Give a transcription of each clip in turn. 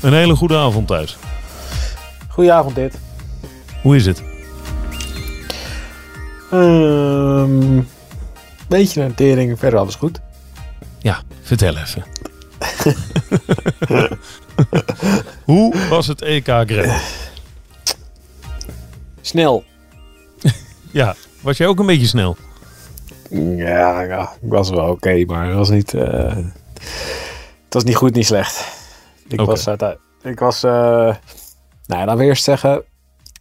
Een hele goede avond thuis. Goedenavond dit. Hoe is het? Ehm beetje een tering, verder alles goed. Ja, vertel even. Hoe was het EK Gravel? Snel. Ja, was jij ook een beetje snel? Ja, ja ik was wel oké, maar het was niet... eh, het was niet goed, niet slecht. Ik Oké. was... uit- ik was... eh nou, laten we eerst zeggen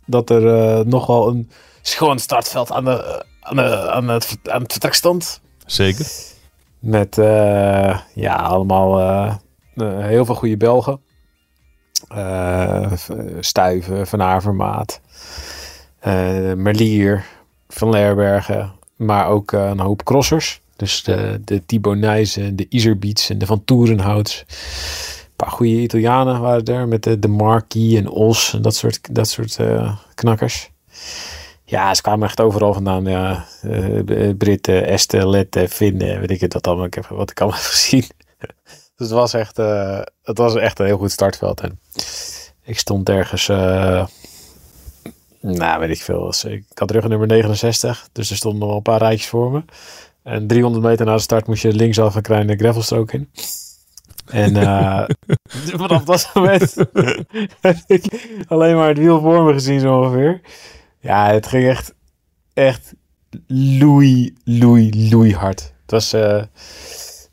dat er eh, nogal een schoon startveld aan, de, aan, de, aan, het, aan het vertrek stond. Zeker. Met eh, ja, allemaal eh, eh, heel veel goede Belgen. Eh, Stuyven, Van Avermaat, eh, Merlier, Van Leerbergen. Maar ook eh, een hoop crossers. Dus de, de Thibaut Nijssen, de Iserbiets en de Van Toerenhouts. Paar goede Italianen waren er. Met de, de Marquis en Os en dat soort, dat soort eh, knakkers. Ja, ze kwamen echt overal vandaan. Ja. Eh, Britten, Esten, Letten, Finnen, weet ik het wat allemaal. Ik heb, wat ik allemaal gezien. dus het was echt, eh, het was echt een heel goed startveld. En ik stond ergens, eh, nou weet ik veel. Ik had rug nummer 69, dus er stonden nog wel een paar rijtjes voor me. En 300 meter na de start moest je linksaf een kleine gravelstrook in. En eh, vanaf dat moment heb ik alleen maar het wiel voor me gezien zo ongeveer. Ja, het ging echt, echt loei, loei, loei hard. Het was eh,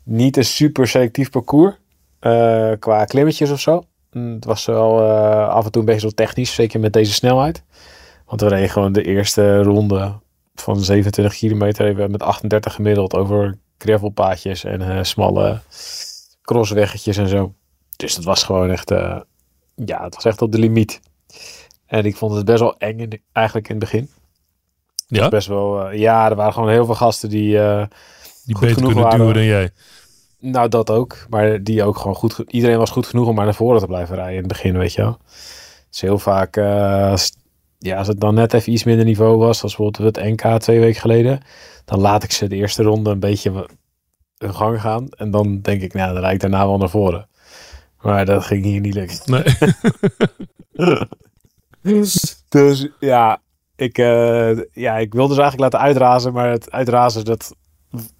niet een super selectief parcours eh, qua klimmetjes of zo. Mm, Het was wel af en toe een beetje zo technisch, zeker met deze snelheid. Want we reden gewoon de eerste ronde van 27 kilometer even met 38 gemiddeld over gravelpaadjes en smalle crossweggetjes en zo. Dus het was gewoon echt, eh, ja, het was echt op de limiet. En ik vond het best wel eng in, eigenlijk in het begin. Ja, Best wel, eh, ja, er waren gewoon heel veel gasten die, eh, die goed beter kunnen waren. duwen dan jij. nou dat ook, maar die ook gewoon goed, iedereen was goed genoeg om maar naar voren te blijven rijden in het begin, weet je wel. Dus heel vaak, ja, als het dan net even iets minder niveau was, als bijvoorbeeld het NK twee weken geleden, dan laat ik ze de eerste ronde een beetje hun gang gaan. En dan denk ik, nou, dan rijd ik daarna wel naar voren. Maar dat ging hier niet lukken. Nee. Dus ja, ik, eh, ja, ik wilde ze eigenlijk laten uitrazen, maar het uitrazen, dat,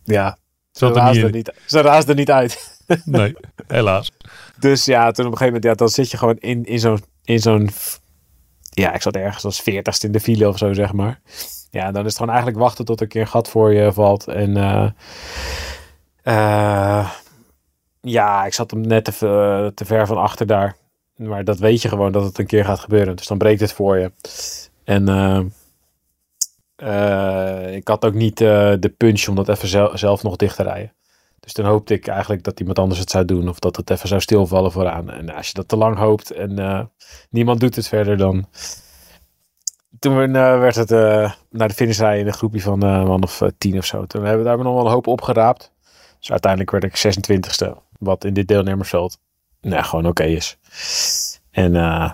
ja, ze raasden niet ze raasden niet uit. Nee, helaas. Dus ja, toen op een gegeven moment, ja, dan zit je gewoon in, in zo'n, in zo'n, ja, ik zat ergens als veertigste in de file of zo, zeg maar. Ja, dan is het gewoon eigenlijk wachten tot er een keer een gat voor je valt. En eh, eh, ja, ik zat hem net te, ve- te ver van achter daar. Maar dat weet je gewoon dat het een keer gaat gebeuren. Dus dan breekt het voor je. En eh, eh, ik had ook niet eh, de punch om dat even zel- zelf nog dicht te rijden. Dus toen hoopte ik eigenlijk dat iemand anders het zou doen. Of dat het even zou stilvallen vooraan. En als je dat te lang hoopt en eh, niemand doet het verder, dan... Toen eh, werd het eh, naar de finish rijden in een groepje van eh, een man of eh, tien of zo. Toen hebben we daar nog wel een hoop opgeraapt. Dus uiteindelijk werd ik 26e. Wat in dit deelnemersveld nou, gewoon oké is. En eh,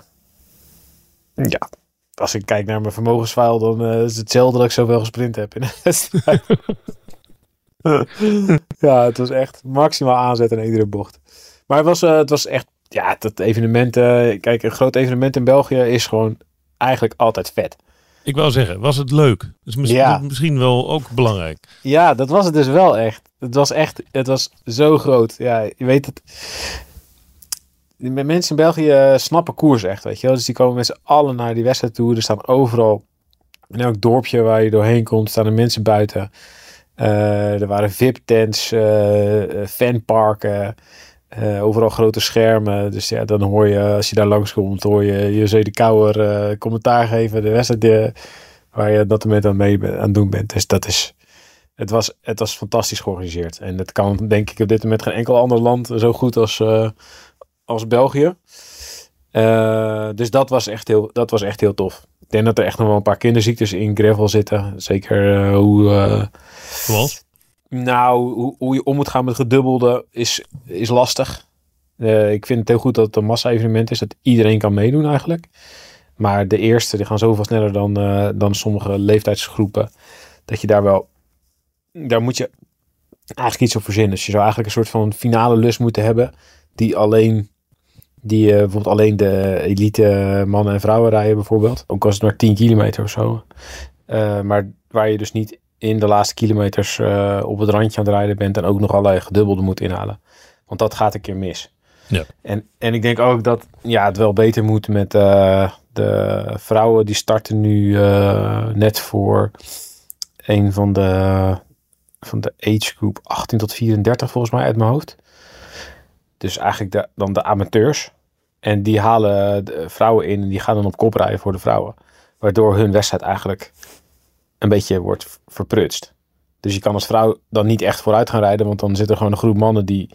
ja, als ik kijk naar mijn vermogensfile, dan eh, is het hetzelfde dat ik zoveel gesprint heb in wedstrijd. ja, het was echt maximaal aanzet in iedere bocht. Maar het was, eh, het was echt, ja, dat evenement, kijk, een groot evenement in België is gewoon eigenlijk altijd vet. Ik wou zeggen, was het leuk? Dat is mis- Ja. misschien wel ook belangrijk. Ja, dat was het dus wel echt. Het was echt, het was zo groot. Ja, je weet het. Mensen in België eh, snappen koers echt, weet je wel. Dus die komen met z'n allen naar die wedstrijd toe. Er staan overal, in elk dorpje waar je doorheen komt, staan er mensen buiten. Eh, er waren VIP-tents, eh, fanparken, overal grote schermen. Dus ja, dan hoor je, als je daar langskomt, hoor je José de Kouwer commentaar geven. De wedstrijd waar je dat moment aan mee aan doen bent. Dus dat is, het was, het was fantastisch georganiseerd. En het kan denk ik op dit moment geen enkel ander land zo goed als, eh, als België. Eh, dus dat was, echt heel, dat was echt heel tof. Ik denk dat er echt nog wel een paar kinderziektes in gravel zitten. Zeker eh, hoe... Zoals? nou, hoe, hoe je om moet gaan met gedubbelde is, is lastig. Ik vind het heel goed dat het een massa-evenement is, dat iedereen kan meedoen eigenlijk. Maar de eerste, die gaan zoveel sneller dan, dan sommige leeftijdsgroepen. Dat je daar wel, daar moet je eigenlijk iets op verzinnen. Dus je zou eigenlijk een soort van finale lus moeten hebben, die alleen, die eh, bijvoorbeeld alleen de elite mannen en vrouwen rijden bijvoorbeeld. Ook als het maar 10 kilometer of zo. Eh, maar waar je dus niet in de laatste kilometers eh, op het randje aan het rijden bent en ook nog allerlei gedubbelde moet inhalen. Want dat gaat een keer mis. Ja. En, en ik denk ook dat ja, het wel beter moet met eh, de vrouwen die starten nu eh, net voor een van de, van de age group 18 tot 34 volgens mij uit mijn hoofd. Dus eigenlijk dan de amateurs. En die halen vrouwen in en die gaan dan op kop rijden voor de vrouwen. Waardoor hun wedstrijd eigenlijk een beetje wordt verprutst. Dus je kan als vrouw dan niet echt vooruit gaan rijden. Want dan zit er gewoon een groep mannen die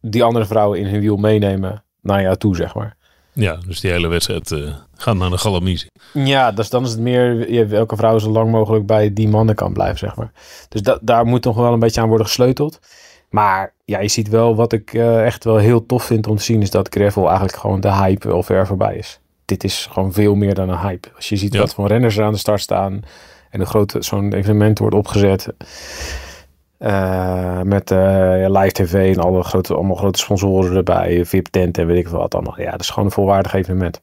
die andere vrouwen in hun wiel meenemen naar jou toe, zeg maar. Ja, dus die hele wedstrijd eh, gaat naar de galamise. Ja, dus dan is het meer welke vrouw zo lang mogelijk bij die mannen kan blijven, zeg maar. Dus da- daar moet nog wel een beetje aan worden gesleuteld. Maar ja, je ziet wel wat ik eh, echt wel heel tof vind om te zien, is dat gravel eigenlijk gewoon de hype wel ver voorbij is. Dit is gewoon veel meer dan een hype. Als je ziet Ja. wat voor renners er aan de start staan en een grote zo'n evenement wordt opgezet. Eh, met eh, live tv en alle grote, allemaal grote sponsoren erbij, VIP tent en weet ik wat allemaal. Ja, dat is gewoon een volwaardig evenement.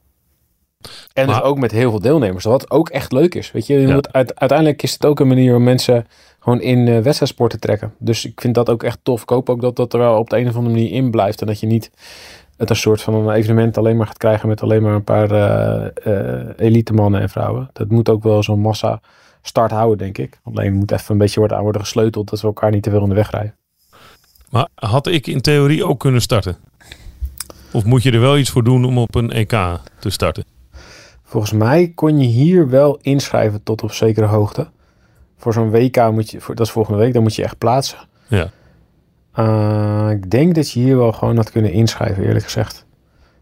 En dus ook met heel veel deelnemers, wat ook echt leuk is. Weet je, je Ja. moet uit, uiteindelijk is het ook een manier om mensen gewoon in eh wedstrijdsport te trekken. Dus ik vind dat ook echt tof. Ik hoop ook dat dat er wel op de een of andere manier in blijft. En dat je niet het een soort van een evenement alleen maar gaat krijgen met alleen maar een paar elite mannen en vrouwen. Dat moet ook wel zo'n massa start houden, denk ik. Alleen moet even een beetje worden aan worden gesleuteld dat we elkaar niet te veel in de weg rijden. Maar had ik in theorie ook kunnen starten? Of moet je er wel iets voor doen om op een EK te starten? Volgens mij kon je hier wel inschrijven tot op zekere hoogte. Voor zo'n WK moet je, voor, dat is volgende week, dan moet je echt plaatsen. Ja. Eh, ik denk dat je hier wel gewoon had kunnen inschrijven, eerlijk gezegd.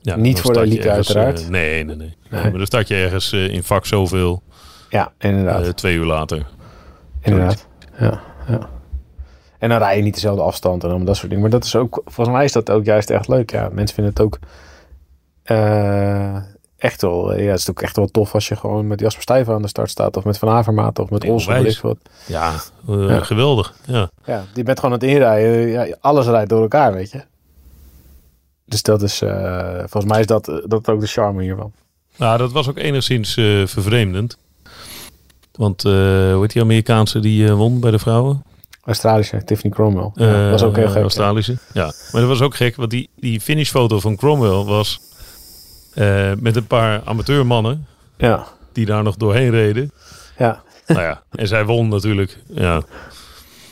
Ja, Niet voor de elite ergens, uiteraard. eh, nee, nee, nee, nee. Nee. Maar dan start je ergens eh, in vak zoveel, Ja, inderdaad. eh, twee uur later. inderdaad. Ja, ja. En dan rij je niet dezelfde afstand en allemaal dat soort dingen. Maar dat is ook, volgens mij is dat ook juist echt leuk. Ja, mensen vinden het ook eh, echt wel, ja, het is ook echt wel tof als je gewoon met Jasper Stuyven aan de start staat. Of met Van Avermaat of met Olsen. ik wat. Ja, eh, Ja. geweldig. Ja. Ja, die bent gewoon aan het inrijden. Ja, alles rijdt door elkaar, weet je. Dus dat is, eh, volgens mij is dat, dat ook de charme hiervan. Nou, dat was ook enigszins eh, vervreemdend. Want, eh hoe heet die Amerikaanse die eh, won bij de vrouwen? Australische, Tiffany Cromwell. Ja, Eh, was ook heel gek. Australische. Ja. maar dat was ook gek, want die, die finishfoto van Cromwell was met een paar amateurmannen Ja, die daar nog doorheen reden. ja. nou ja, en zij won natuurlijk. Ja,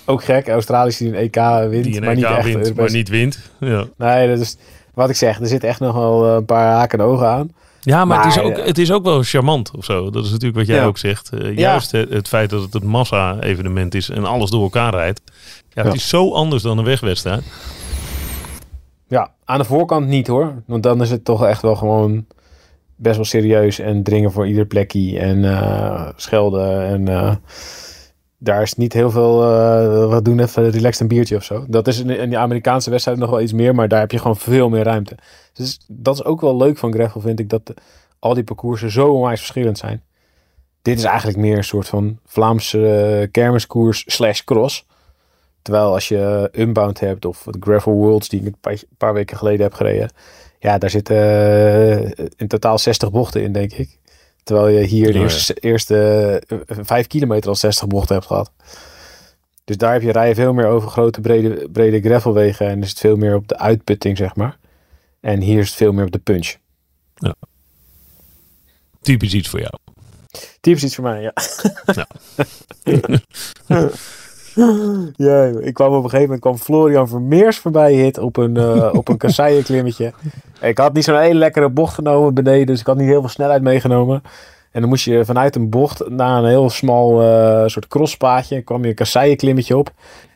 Ook gek. Australisch die een EK wint, die een maar EK niet echt wint, maar niet wint. Ja, Nee, dat is wat ik zeg. Er zit echt nog wel een paar haken en ogen aan. Ja maar, het, is ook, ja. het is ook wel charmant of zo. Dat is natuurlijk wat jij Ja. ook zegt. Eh, juist het, het feit dat het een massa-evenement is en alles door elkaar rijdt. Ja, het is zo anders dan een wegwedstrijd. Ja, aan de voorkant niet hoor. Want dan is het toch echt wel gewoon best wel serieus en dringen voor ieder plekje en eh, schelden. En eh, daar is niet heel veel, eh, wat doen even relaxed een biertje of zo. Dat is in, in die Amerikaanse wedstrijd nog wel iets meer, maar daar heb je gewoon veel meer ruimte. Dus dat is ook wel leuk van gravel vind ik, dat al die parcoursen zo onwijs verschillend zijn. Dit is eigenlijk meer een soort van Vlaamse eh, kermiskoers slash cross. Terwijl als je Unbound hebt of de Gravel Worlds die ik een paar, weken geleden heb gereden. Ja, daar zitten eh, in totaal 60 bochten in, denk ik. Terwijl je hier de Oh, ja. eerste, eerste eh, vijf kilometer al 60 bochten hebt gehad. Dus daar heb je rijden veel meer over grote brede, brede gravelwegen. En is het veel meer op de uitputting, zeg maar. En hier is het veel meer op de punch. Typisch iets voor jou. Typisch iets voor mij, ja. Ja. ja, ik kwam op een gegeven moment kwam Florian Vermeers voorbij hit op een, eh op een kasseienklimmetje. Ik had niet zo'n hele lekkere bocht genomen beneden, dus ik had niet heel veel snelheid meegenomen. En dan moest je vanuit een bocht naar een heel smal eh, soort crosspaadje, kwam je een kasseienklimmetje op.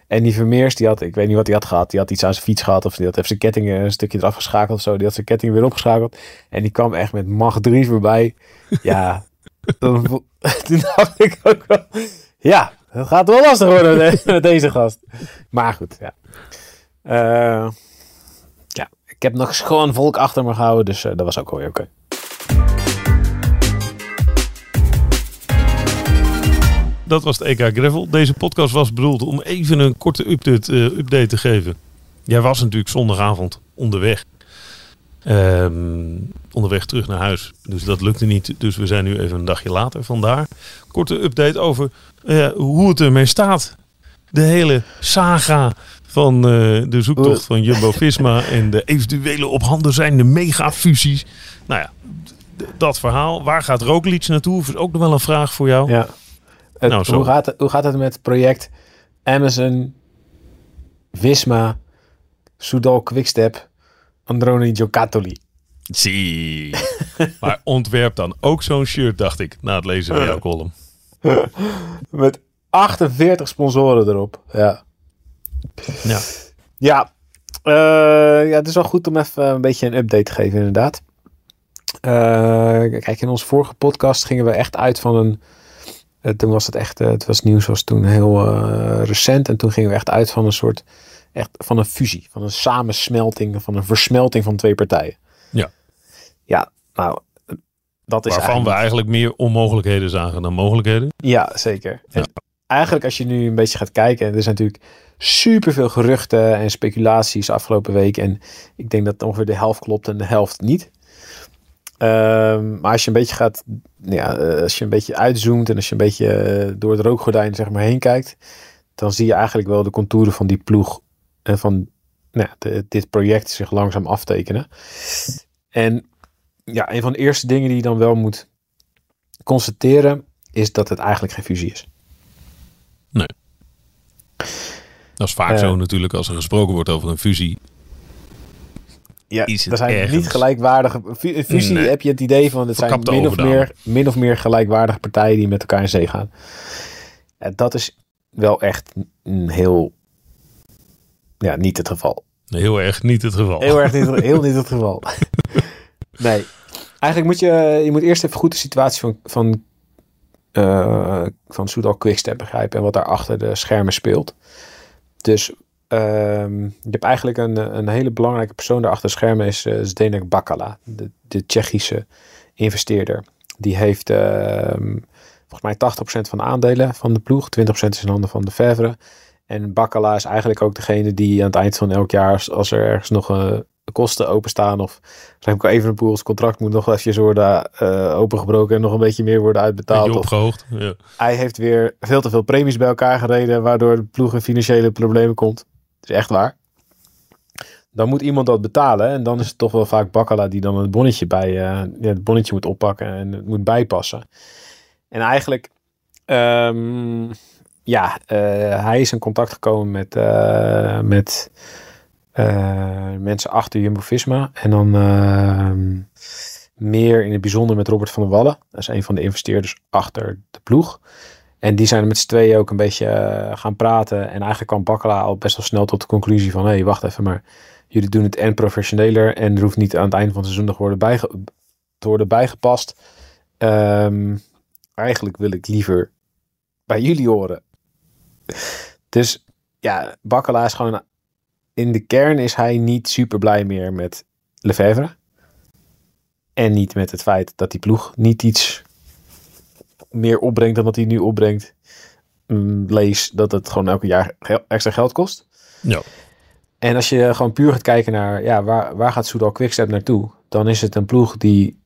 En die Vermeers, die had, ik weet niet wat hij had gehad. Die had iets aan zijn fiets gehad. Of die had even zijn kettingen een stukje eraf geschakeld of zo. Die had zijn kettingen weer opgeschakeld. En die kwam echt met macht 3 voorbij. Ja, dan toen dacht ik ook wel... Ja, het gaat wel lastig worden met, met deze gast. Maar goed, ja. Eh, ja, ik heb nog gewoon volk achter me gehouden. Dus eh, dat was ook wel weer oké. Dat was het EK Gravel. Deze podcast was bedoeld om even een korte update, eh, update te geven. Jij was natuurlijk zondagavond onderweg. Ehm, onderweg terug naar huis. Dus dat lukte niet. Dus we zijn nu even een dagje later. Vandaar korte update over eh, hoe het ermee staat. De hele saga van eh, de zoektocht van Jumbo-Visma en de eventuele op handen zijnde megafusies. Nou ja, dat verhaal. Waar gaat Roglic naartoe? Is ook nog wel een vraag voor jou. Ja. Het- Nou, zo. hoe, gaat het, hoe gaat het met het project Amazon, Visma, Soudal Quickstep, Androni Giocattoli? Zie. maar ontwerp dan ook zo'n shirt, dacht ik, na het lezen van jouw column. Met 48 sponsoren erop. Ja. Ja. Ja, eh, ja, het is wel goed om even een beetje een update te geven, inderdaad. Eh, kijk, in onze vorige podcast gingen we echt uit van een. eh, toen was het echt, het was nieuws was toen heel recent. En toen gingen we echt uit van een soort, echt van een fusie. Van een samensmelting, van een versmelting van twee partijen. Ja. Ja, nou, dat is Waarvan we eigenlijk- eigenlijk meer onmogelijkheden zagen dan mogelijkheden. ja, zeker. Ja. En eigenlijk als je nu een beetje gaat kijken, er zijn natuurlijk superveel geruchten en speculaties afgelopen week. En ik denk dat ongeveer de helft klopt en de helft niet. Ehm, maar als je een beetje gaat, ja, eh, als je een beetje uitzoomt en als je een beetje eh, door het rookgordijn zeg maar heen kijkt, dan zie je eigenlijk wel de contouren van die ploeg en van nou, de- dit project zich langzaam aftekenen. En ja, een van de eerste dingen die je dan wel moet constateren, is dat het eigenlijk geen fusie is. Dat is vaak Eh. zo natuurlijk als er gesproken wordt over een fusie. Ja, Is er zijn ergens? niet gelijkwaardige. Fusie Nee. heb je het idee van het zijn min of, meer, min of meer gelijkwaardige partijen die met elkaar in zee gaan. Dat is wel echt een heel. Ja, niet het geval. Heel erg niet het geval. Heel erg niet, heel niet het geval. Nee. Eigenlijk moet je, je moet eerst even goed de situatie van, van, eh van Soudal Quickstep begrijpen en wat daar achter de schermen speelt. Dus ehm, je hebt eigenlijk een, een hele belangrijke persoon daar achter de schermen is uh, Zdenek Bakala, de, de Tsjechische investeerder. Die heeft ehm, volgens mij 80% van de aandelen van de ploeg, 20% is in handen van de Fevre. En Bakala is eigenlijk ook degene die aan het eind van elk jaar, als- er ergens nog eh, kosten openstaan of Remco Evenepoel's contract moet nog eventjes worden eh, opengebroken en nog een beetje meer worden uitbetaald. Of opgehoogd. Ja. hij heeft weer veel te veel premies bij elkaar gereden, waardoor de ploeg in financiële problemen komt. Dat is echt waar. Dan moet iemand dat betalen en dan is het toch wel vaak Bakkala die dan het bonnetje bij ja, het bonnetje moet oppakken en het moet bijpassen. En eigenlijk, ehm, ja, eh, hij is in contact gekomen met, eh, met eh, mensen achter Jumbo-Visma en dan meer in het bijzonder met Robert van der Wallen. Dat is een van de investeerders achter de ploeg. En die zijn met z'n tweeën ook een beetje gaan praten. En eigenlijk kwam Bakkela al best wel snel tot de conclusie van... hé, hey, wacht even, maar jullie doen het en professioneler... en er hoeft niet aan het einde van het seizoen nog worden bijge te worden bijgepast. Ehm, eigenlijk wil ik liever bij jullie horen. Dus ja, Bakkela is gewoon... In de kern is hij niet super blij meer met Lefevre. En niet met het feit dat die ploeg niet iets meer opbrengt dan dat hij nu opbrengt. Mm, lees dat het gewoon elke jaar extra geld kost. Ja. En als je gewoon puur gaat kijken naar ja, waar, waar gaat Soudal Quickstep naartoe, dan is het een ploeg die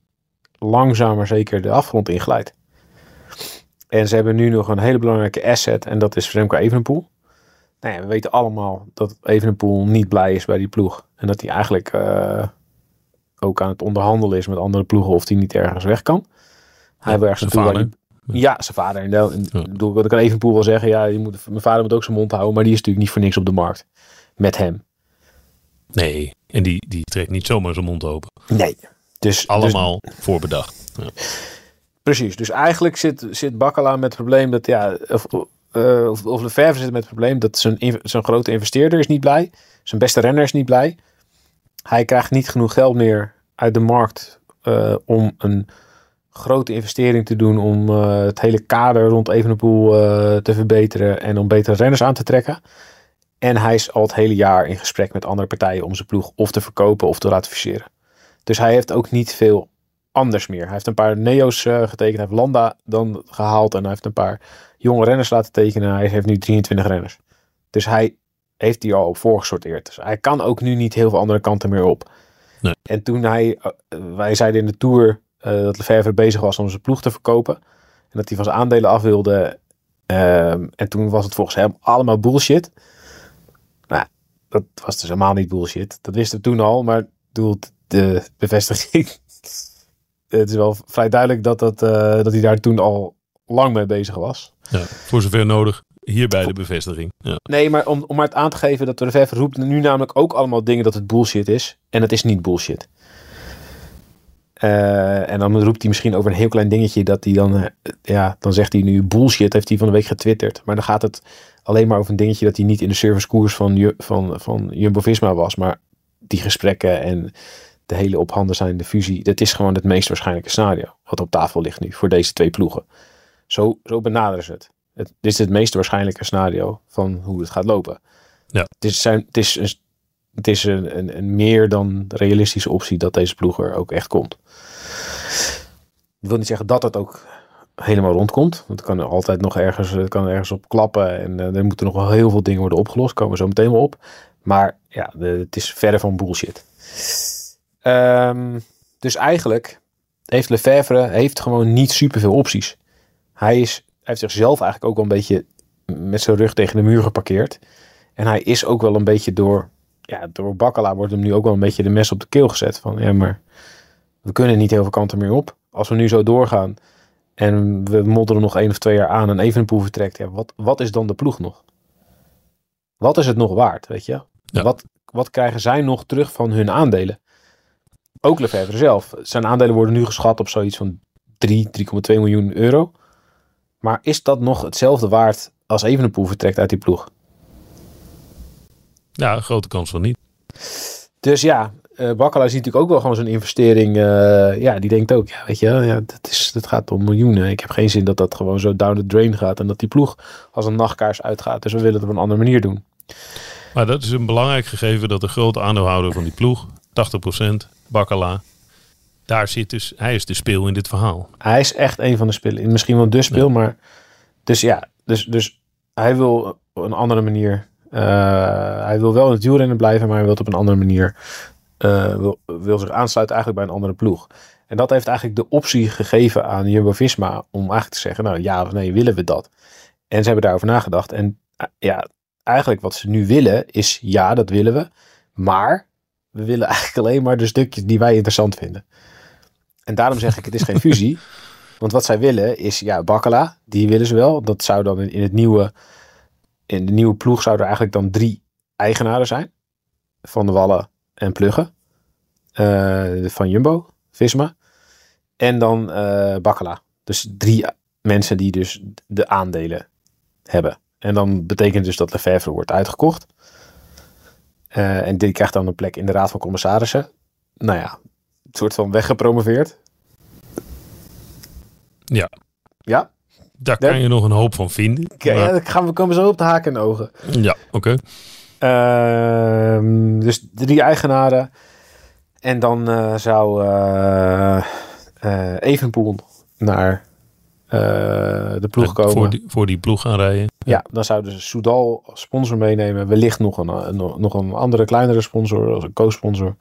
langzaam maar zeker de afgrond inglijdt. En ze hebben nu nog een hele belangrijke asset en dat is Remco Evenepoel. Nou ja, we weten allemaal dat Evenepoel niet blij is bij die ploeg. En dat hij eigenlijk eh, ook aan het onderhandelen is met andere ploegen of hij niet ergens weg kan. Hij Ja, wil ergens naartoe vader. Ja, zijn vader. En dan, en, Ja. wat ik aan Evenpoel wil zeggen, ja, je moet, mijn vader moet ook zijn mond houden, maar die is natuurlijk niet voor niks op de markt. Met hem. Nee, en die, die trekt niet zomaar zijn mond open. Nee. Dus, Allemaal voorbedacht. Ja. Precies. Dus eigenlijk zit, zit Bakkala met het probleem dat, ja, of, eh, of, of Lefebvre zit met het probleem dat zijn, zijn grote investeerder is niet blij. Zijn beste renner is niet blij. Hij krijgt niet genoeg geld meer uit de markt eh, om een grote investering te doen om eh, het hele kader rond Evenepoel eh, te verbeteren en om betere renners aan te trekken. En hij is al het hele jaar in gesprek met andere partijen om zijn ploeg of te verkopen of te ratificeren. Dus hij heeft ook niet veel anders meer. Hij heeft een paar neo's eh, getekend. Hij heeft Landa dan gehaald en hij heeft een paar jonge renners laten tekenen. Hij heeft nu 23 renners. Dus hij heeft die al op voorgesorteerd. Dus hij kan ook nu niet heel veel andere kanten meer op. Nee. En toen hij, eh, wij zeiden in de Tour eh, dat Lefebvre bezig was om zijn ploeg te verkopen. En dat hij van zijn aandelen af wilde. Ehm, en toen was het volgens hem allemaal bullshit. Nou, dat was dus helemaal niet bullshit. Dat wisten we toen al, maar bedoel, de bevestiging. Het is wel vrij duidelijk dat, dat, eh, dat hij daar toen al lang mee bezig was. Ja, voor zover nodig. Hierbij de bevestiging. Ja. Nee, maar om, om maar het aan te geven dat de Lefebvre roept nu namelijk ook allemaal dingen dat het bullshit is. En het is niet bullshit. Eh, en dan roept hij misschien over een heel klein dingetje dat hij dan, eh, ja, dan zegt hij nu bullshit, heeft hij van de week getwitterd. Maar dan gaat het alleen maar over een dingetje dat hij niet in de servicekoers van, van, van Jumbo-Visma was. Maar die gesprekken en de hele op handen zijnde fusie, dat is gewoon het meest waarschijnlijke scenario wat op tafel ligt nu voor deze twee ploegen. Zo, zo benaderen ze het. het. Dit is het meest waarschijnlijke scenario van hoe het gaat lopen. Ja. Het is, zijn, het is, een, het is een, een, een meer dan realistische optie dat deze ploeg er ook echt komt. Ik wil niet zeggen dat het ook helemaal rondkomt. Want het kan er altijd nog ergens, het kan er ergens op klappen. En eh, er moeten nog wel heel veel dingen worden opgelost. Komen we zo meteen wel op. Maar ja, de, het is verre van bullshit. Ehm, dus eigenlijk heeft Lefebvre heeft gewoon niet superveel opties. Hij, is, hij heeft zichzelf eigenlijk ook wel een beetje met zijn rug tegen de muur geparkeerd. En hij is ook wel een beetje door, ja, door Bakkala wordt hem nu ook wel een beetje de mes op de keel gezet. Van ja, maar we kunnen niet heel veel kanten meer op. Als we nu zo doorgaan en we modderen nog één of twee jaar aan en Evenepoel vertrekt. Ja, wat, wat is dan de ploeg nog? Wat is het nog waard, weet je? Ja. Wat, wat krijgen zij nog terug van hun aandelen? Ook Lefebvre zelf. Zijn aandelen worden nu geschat op zoiets van 3, 3,2 miljoen euro. Maar is dat nog hetzelfde waard als Evenepoel vertrekt uit die ploeg? ja, grote kans van niet. Dus ja, eh Bakkala ziet natuurlijk ook wel gewoon zo'n investering. eh, ja, die denkt ook, ja, weet je, ja, dat, is, dat gaat om miljoenen. Ik heb geen zin dat dat gewoon zo down the drain gaat. En dat die ploeg als een nachtkaars uitgaat. Dus we willen het op een andere manier doen. Maar dat is een belangrijk gegeven dat de grote aandeelhouder van die ploeg, 80%, Bakkala, daar zit dus, hij is de speel in dit verhaal. Hij is echt een van de spelen. Misschien wel de speel, maar... Dus ja, dus, dus hij wil op een andere manier... eh, hij wil wel in het wielrennen blijven, maar hij wil het op een andere manier... eh, wil, wil zich aansluiten eigenlijk bij een andere ploeg. En dat heeft eigenlijk de optie gegeven aan Jumbo-Visma... om eigenlijk te zeggen, nou ja of nee, willen we dat? En ze hebben daarover nagedacht. En eh, ja, eigenlijk wat ze nu willen is... ja, dat willen we. Maar we willen eigenlijk alleen maar de stukjes die wij interessant vinden. En daarom zeg ik, het is geen fusie. Want wat zij willen is, ja, Bakkala, die willen ze wel. Dat zou dan in, het nieuwe, in de nieuwe ploeg zouden er eigenlijk dan drie eigenaren zijn. Van de Wallen en Pluggen. Eh, van Jumbo, Visma. En dan eh Bakkala. Dus drie mensen die dus de aandelen hebben. En dan betekent dus dat Lefebvre wordt uitgekocht. Eh, en die krijgt dan een plek in de Raad van Commissarissen. Nou ja, een soort van weggepromoveerd. Ja. Ja, Daar kan je nog een hoop van vinden. Oké, Maar- ja, dan gaan we komen zo op de haken en ogen. ja, oké. Ehm, dus drie eigenaren. En dan eh, zou eh Evenpoel naar de ploeg komen. Voor die, voor die ploeg gaan rijden. Ja, dan zouden ze Soudal als sponsor meenemen. Wellicht nog een, een- nog een andere kleinere sponsor, als een co-sponsor.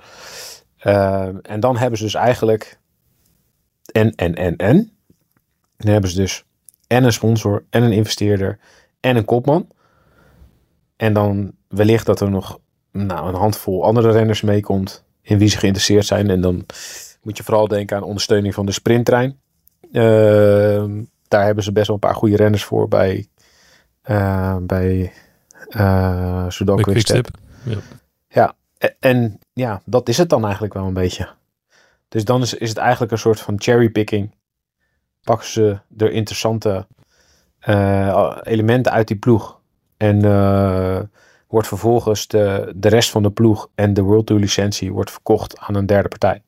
Ehm, en dan hebben ze dus eigenlijk en, en, en, en. Dan hebben ze dus en een sponsor, en een investeerder, en een kopman. En dan wellicht dat er nog nou, een handvol andere renners meekomt in wie ze geïnteresseerd zijn. En dan moet je vooral denken aan ondersteuning van de sprinttrein. Ehm, daar hebben ze best wel een paar goede renners voor bij eh, bij uh, Soudal Bij Quickstep. Quickstep. En, en ja, dat is het dan eigenlijk wel een beetje. Dus dan is, is het eigenlijk een soort van cherrypicking. Pakken ze er interessante eh, elementen uit die ploeg. En eh, wordt vervolgens de, de rest van de ploeg en de World Tour licentie wordt verkocht aan een derde partij.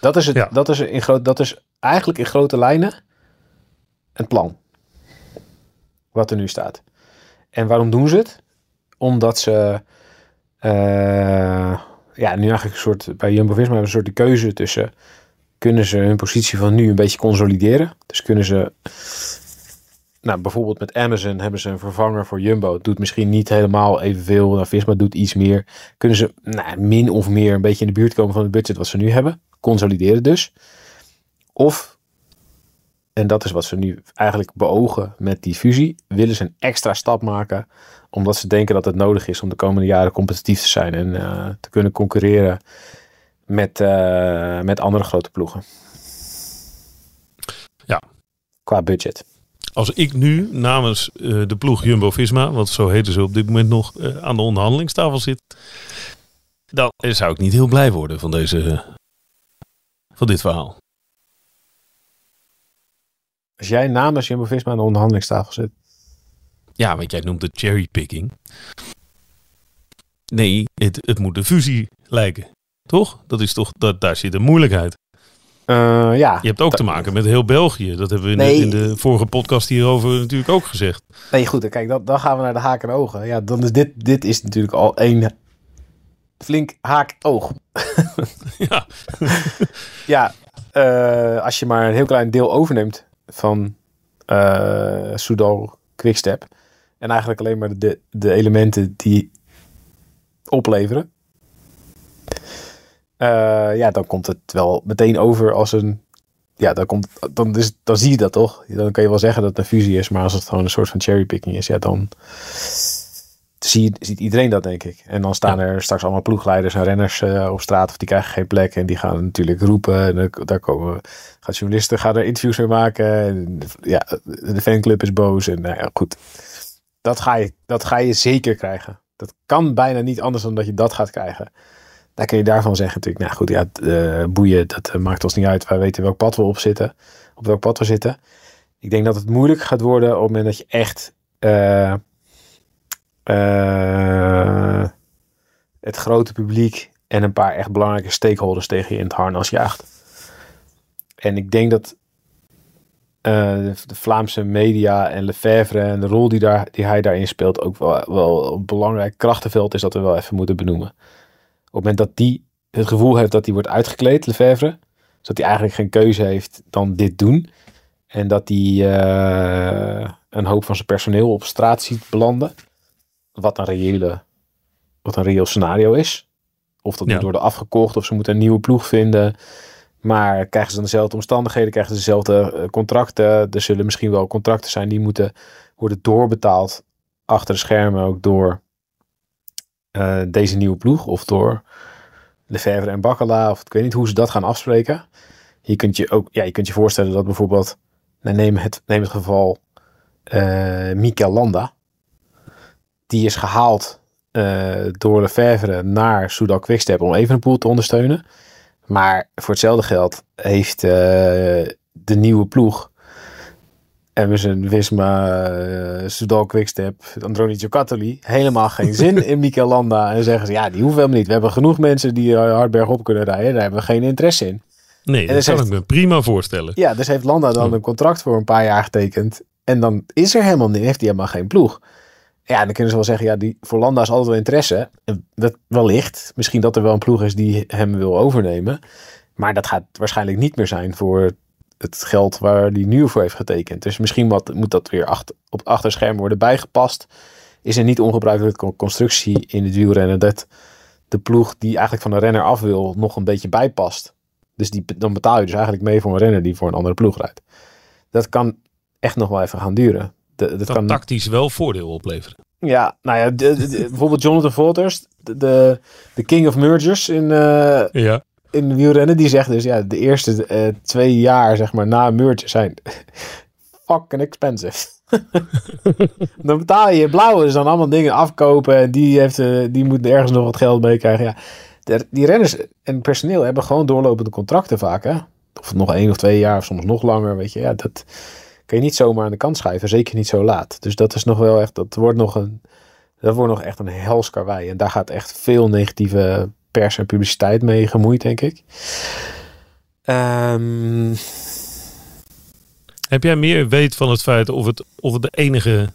Dat is, het, Ja. dat, is in groot, dat is eigenlijk in grote lijnen het plan. Wat er nu staat. En waarom doen ze het? Omdat ze eh, ja, nu eigenlijk een soort bij Jumbo-Visma hebben ze een soort de keuze tussen kunnen ze hun positie van nu een beetje consolideren. Dus kunnen ze nou, bijvoorbeeld met Amazon hebben ze een vervanger voor Jumbo. Het doet misschien niet helemaal evenveel. Nou, Visma doet iets meer. Kunnen ze nou, min of meer een beetje in de buurt komen van het budget wat ze nu hebben. Consolideren dus. Of, en dat is wat ze nu eigenlijk beogen met die fusie, willen ze een extra stap maken. Omdat ze denken dat het nodig is om de komende jaren competitief te zijn en eh, te kunnen concurreren met, eh, met andere grote ploegen. Ja. Qua budget. Als ik nu namens eh, de ploeg Jumbo-Visma, want zo heten ze op dit moment nog, aan de onderhandelingstafel zit, dan zou ik niet heel blij worden van, deze, van dit verhaal. Als jij namens Jumbo-Visma aan de onderhandelingstafel zit. Ja, want jij noemt het cherrypicking. Nee, het, het moet een fusie lijken. Toch? Dat is toch, dat, daar zit een moeilijkheid. Eh, ja. Je hebt ook te maken met heel België. Dat hebben we in, Nee. de, in de vorige podcast hierover natuurlijk ook gezegd. Nee, goed. Kijk, dan, dan gaan we naar de haak en ogen. Ja, dan is dit, dit is natuurlijk al één flink haak-oog. Ja, Ja, eh, als je maar een heel klein deel overneemt van Soudal Quickstep. En eigenlijk alleen maar de, de elementen die opleveren. eh, ja, dan komt het wel meteen over als een. Ja, dan, komt, dan, is, dan zie je dat toch? Dan kan je wel zeggen dat het een fusie is, maar als het gewoon een soort van cherrypicking is, ja, dan zie ziet iedereen dat, denk ik. En dan staan er straks allemaal ploegleiders en renners eh, op straat, of die krijgen geen plek en die gaan natuurlijk roepen. En daar komen gaat journalisten gaan er interviews mee maken. En, ja, de fanclub is boos. En nou ja, goed. Dat ga, je, dat ga je zeker krijgen. Dat kan bijna niet anders dan dat je dat gaat krijgen. Daar kun je daarvan zeggen natuurlijk, nou goed, ja, eh, boeien, dat eh, maakt ons niet uit. Wij weten welk pad we op zitten. Op welk pad we zitten. Ik denk dat het moeilijk gaat worden op het moment dat je echt eh, het grote publiek en een paar echt belangrijke stakeholders tegen je in het harnas jaagt. En ik denk dat eh, de, Vlaamse media en Lefebvre en de rol die, daar, die hij daarin speelt ook wel, wel een belangrijk krachtenveld is dat we wel even moeten benoemen. Op het moment dat die het gevoel heeft dat hij wordt uitgekleed, Lefebvre, dus dat hij eigenlijk geen keuze heeft dan dit doen. En dat hij eh, een hoop van zijn personeel op straat ziet belanden. Wat een reële, wat een reëel scenario is. Of dat Ja. moet worden afgekocht of ze moeten een nieuwe ploeg vinden. Maar krijgen ze dan dezelfde omstandigheden, krijgen ze dezelfde eh, contracten. Er zullen misschien wel contracten zijn die moeten worden doorbetaald achter de schermen ook door eh, deze nieuwe ploeg of door Lefebvre en Bakkala. Of ik weet niet hoe ze dat gaan afspreken. Je kunt je ook, ja, je kunt je voorstellen dat bijvoorbeeld, nou, neem het, neem het geval Mikel Landa. Die is gehaald eh, door Lefebvre naar Soudal Quickstep om Evenepoel te ondersteunen. Maar voor hetzelfde geld heeft eh, de nieuwe ploeg Emerson, Visma, eh Soudal Quickstep, Androni Giocattoli helemaal geen zin in Mikel Landa. En zeggen ze, ja, die hoeven we helemaal niet. We hebben genoeg mensen die eh, hard bergop kunnen rijden. Daar hebben we geen interesse in. Nee, dat dus kan heeft- ik me prima voorstellen. Ja, dus heeft Landa dan een contract voor een paar jaar getekend. En dan is er helemaal niet, heeft hij helemaal geen ploeg. Ja, dan kunnen ze wel zeggen, ja, die, voor Landa is altijd wel interesse. En Dat wellicht. Misschien dat er wel een ploeg is die hem wil overnemen. Maar dat gaat waarschijnlijk niet meer zijn voor het geld waar hij nu voor heeft getekend. Dus misschien wat, moet dat weer achter, op achterscherm worden bijgepast. Is er niet ongebruikelijke constructie in het wielrennen dat de ploeg die eigenlijk van de renner af wil nog een beetje bijpast. Dus die, dan betaal je dus eigenlijk mee voor een renner die voor een andere ploeg rijdt. Dat kan echt nog wel even gaan duren. Dat Dat kan, tactisch wel voordeel opleveren. ja, nou ja, de- bijvoorbeeld Jonathan Volters, de, de, king of mergers in, eh, Ja. in wielrennen, die zegt dus, ja, de eerste eh, twee jaar, zeg maar, na een merger zijn fucking expensive. dan betaal je blauwe, dus dan allemaal dingen afkopen en die, heeft, eh, die moet ergens nog wat geld mee krijgen. Ja, de- die renners en personeel hebben gewoon doorlopende contracten vaak, hè. of nog één of twee jaar, of soms nog langer, weet je. Ja, dat kan je niet zomaar aan de kant schuiven. Zeker niet zo laat. Dus dat is nog wel echt, dat wordt nog een, dat wordt nog echt een hels karwei. En daar gaat echt veel negatieve pers en publiciteit mee gemoeid, denk ik. Ehm, Heb jij meer weet van het feit of het, of het de enige...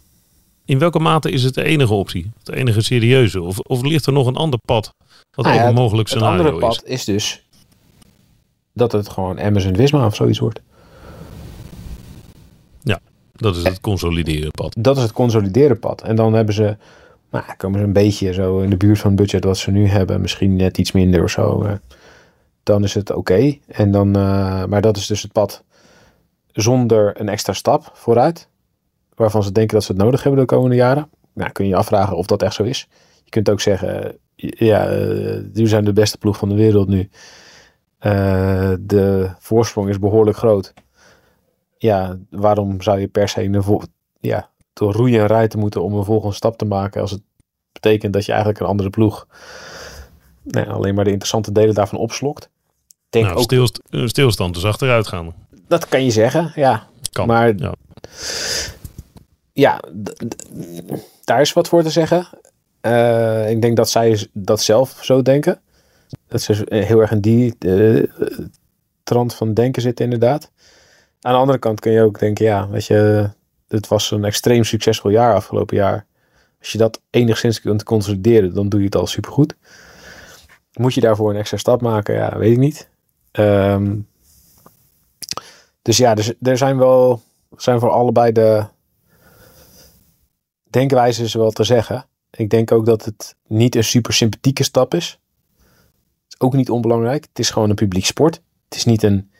In welke mate is het de enige optie? De enige serieuze? Of, of ligt er nog een ander pad? Wat Nou ook ja, een mogelijk het scenario andere pad is? is. dus dat het gewoon Amazon Wisma of zoiets wordt. Dat is het consolideren pad. Dat is het consolideren pad. En dan hebben ze, nou, komen ze een beetje zo in de buurt van het budget wat ze nu hebben. Misschien net iets minder of zo. eh, Dan is het oké. En dan, eh, maar dat is dus het pad zonder een extra stap vooruit. Waarvan ze denken dat ze het nodig hebben de komende jaren. Nou, kun je je afvragen of dat echt zo is. Je kunt ook zeggen, eh, ja, eh, nu zijn de beste ploeg van de wereld nu. Eh, de voorsprong is behoorlijk groot. Ja, waarom zou je per se een ja, door roeien en rijten moeten om een volgende stap te maken als het betekent dat je eigenlijk een andere ploeg nou, alleen maar de interessante delen daarvan opslokt. Denk Nou, ook, stilst, een stilstand dus achteruit gaan. dat kan je zeggen, ja. Kan. Maar Ja. daar is wat voor te zeggen. Eh, ik denk dat zij dat zelf zo denken. Dat ze heel erg in die eh, trant van denken zitten, inderdaad. Aan de andere kant kun je ook denken, ja, weet je, dit was een extreem succesvol jaar afgelopen jaar. Als je dat enigszins kunt consolideren, dan doe je het al supergoed. Moet je daarvoor een extra stap maken? Ja, weet ik niet. Ehm, dus ja, dus, er zijn wel zijn voor allebei de denkwijzes wel te zeggen. Ik denk ook dat het niet een super sympathieke stap is. Het is ook niet onbelangrijk. Het is gewoon een publiek sport. Het is niet een.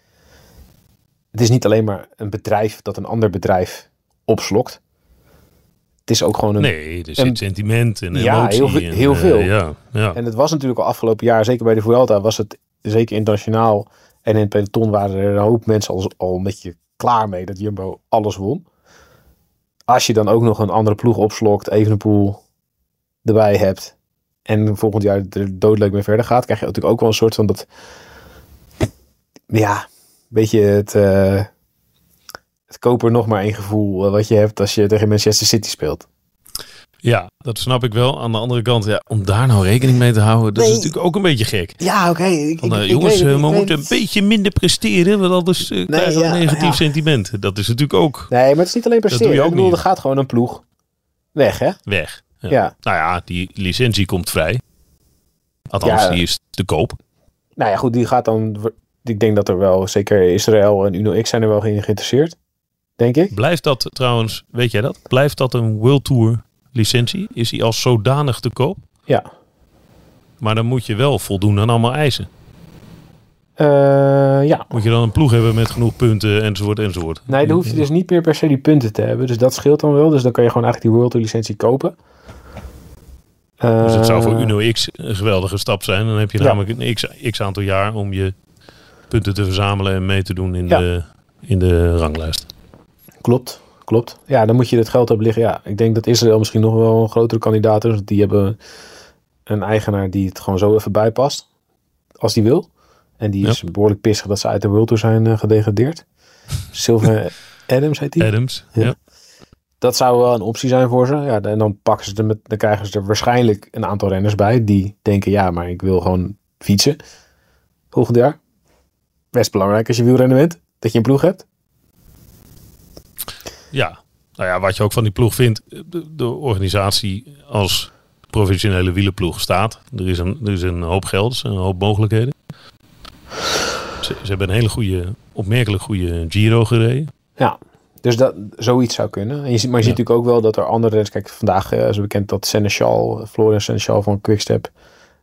Het is niet alleen maar een bedrijf dat een ander bedrijf opslokt. Het is ook gewoon een. Nee, er zit een- sentiment en Ja, emotie. heel veel- en, heel eh, veel. ja, ja. En het was natuurlijk al afgelopen jaar, zeker bij de Vuelta, was het zeker internationaal en in het peloton waren er een hoop mensen al, al een beetje klaar mee dat Jumbo alles won. Als je dan ook nog een andere ploeg opslokt, Evenepoel erbij hebt en volgend jaar er doodleuk mee verder gaat, krijg je natuurlijk ook wel een soort van dat, ja, beetje het, eh, het koper nog maar één gevoel eh, wat je hebt als je tegen Manchester City speelt. Ja, dat snap ik wel. Aan de andere kant, ja, om daar nou rekening mee te houden, dat Nee. is natuurlijk ook een beetje gek. Ja, oké. eh, jongens, we moeten een beetje minder presteren, want anders eh, krijgen we ja, een negatief ja. sentiment. Dat is natuurlijk ook Nee, maar het is niet alleen doe je presteren. ook Ik bedoel, niet. er gaat gewoon een ploeg weg, hè? weg. Ja. Ja. Nou ja, die licentie komt vrij. Althans, Ja. die is te koop. Nou ja, goed, die gaat dan... Ik denk dat er wel, zeker Israël en Uno X zijn er wel in geïnteresseerd. Denk ik. Blijft dat trouwens, weet jij dat? Blijft dat een World Tour licentie? Is die als zodanig te koop? Ja. Maar dan moet je wel voldoen aan allemaal eisen. Eh, ja. Moet je dan een ploeg hebben met genoeg punten enzovoort enzovoort. Nee, dan hoef je dus niet meer per se die punten te hebben. Dus dat scheelt dan wel. Dus dan kan je gewoon eigenlijk die World Tour licentie kopen. Dus het zou voor Eh, Uno X een geweldige stap zijn. Dan heb je Ja. namelijk een x, x aantal jaar om je punten te verzamelen en mee te doen in, Ja. de, in de ranglijst. Klopt, klopt. Ja, dan moet je het geld op liggen. Ja, ik denk dat Israël misschien nog wel een grotere kandidaat is. Die hebben een eigenaar die het gewoon zo even bijpast. Als die wil. En die Ja. is behoorlijk pissig dat ze uit de World Tour zijn eh, gedegradeerd. Sylvain Adams heet die. Adams. Ja. Ja. Dat zou wel een optie zijn voor ze. Ja, en dan pakken ze er met, dan krijgen ze er waarschijnlijk een aantal renners bij die denken, ja, maar ik wil gewoon fietsen volgend jaar. Best belangrijk als je wielrenner bent, dat je een ploeg hebt. Ja, nou ja, wat je ook van die ploeg vindt. De, de organisatie als professionele wielenploeg staat. Er is een, er is een hoop geld, een hoop mogelijkheden. Ze, ze hebben een hele goede, opmerkelijk goede Giro gereden. Ja, dus dat, zoiets zou kunnen. En je ziet, maar je ziet Ja. natuurlijk ook wel dat er andere renners... Kijk, vandaag eh, is bekend dat Seneschal, Florian Seneschal van Quickstep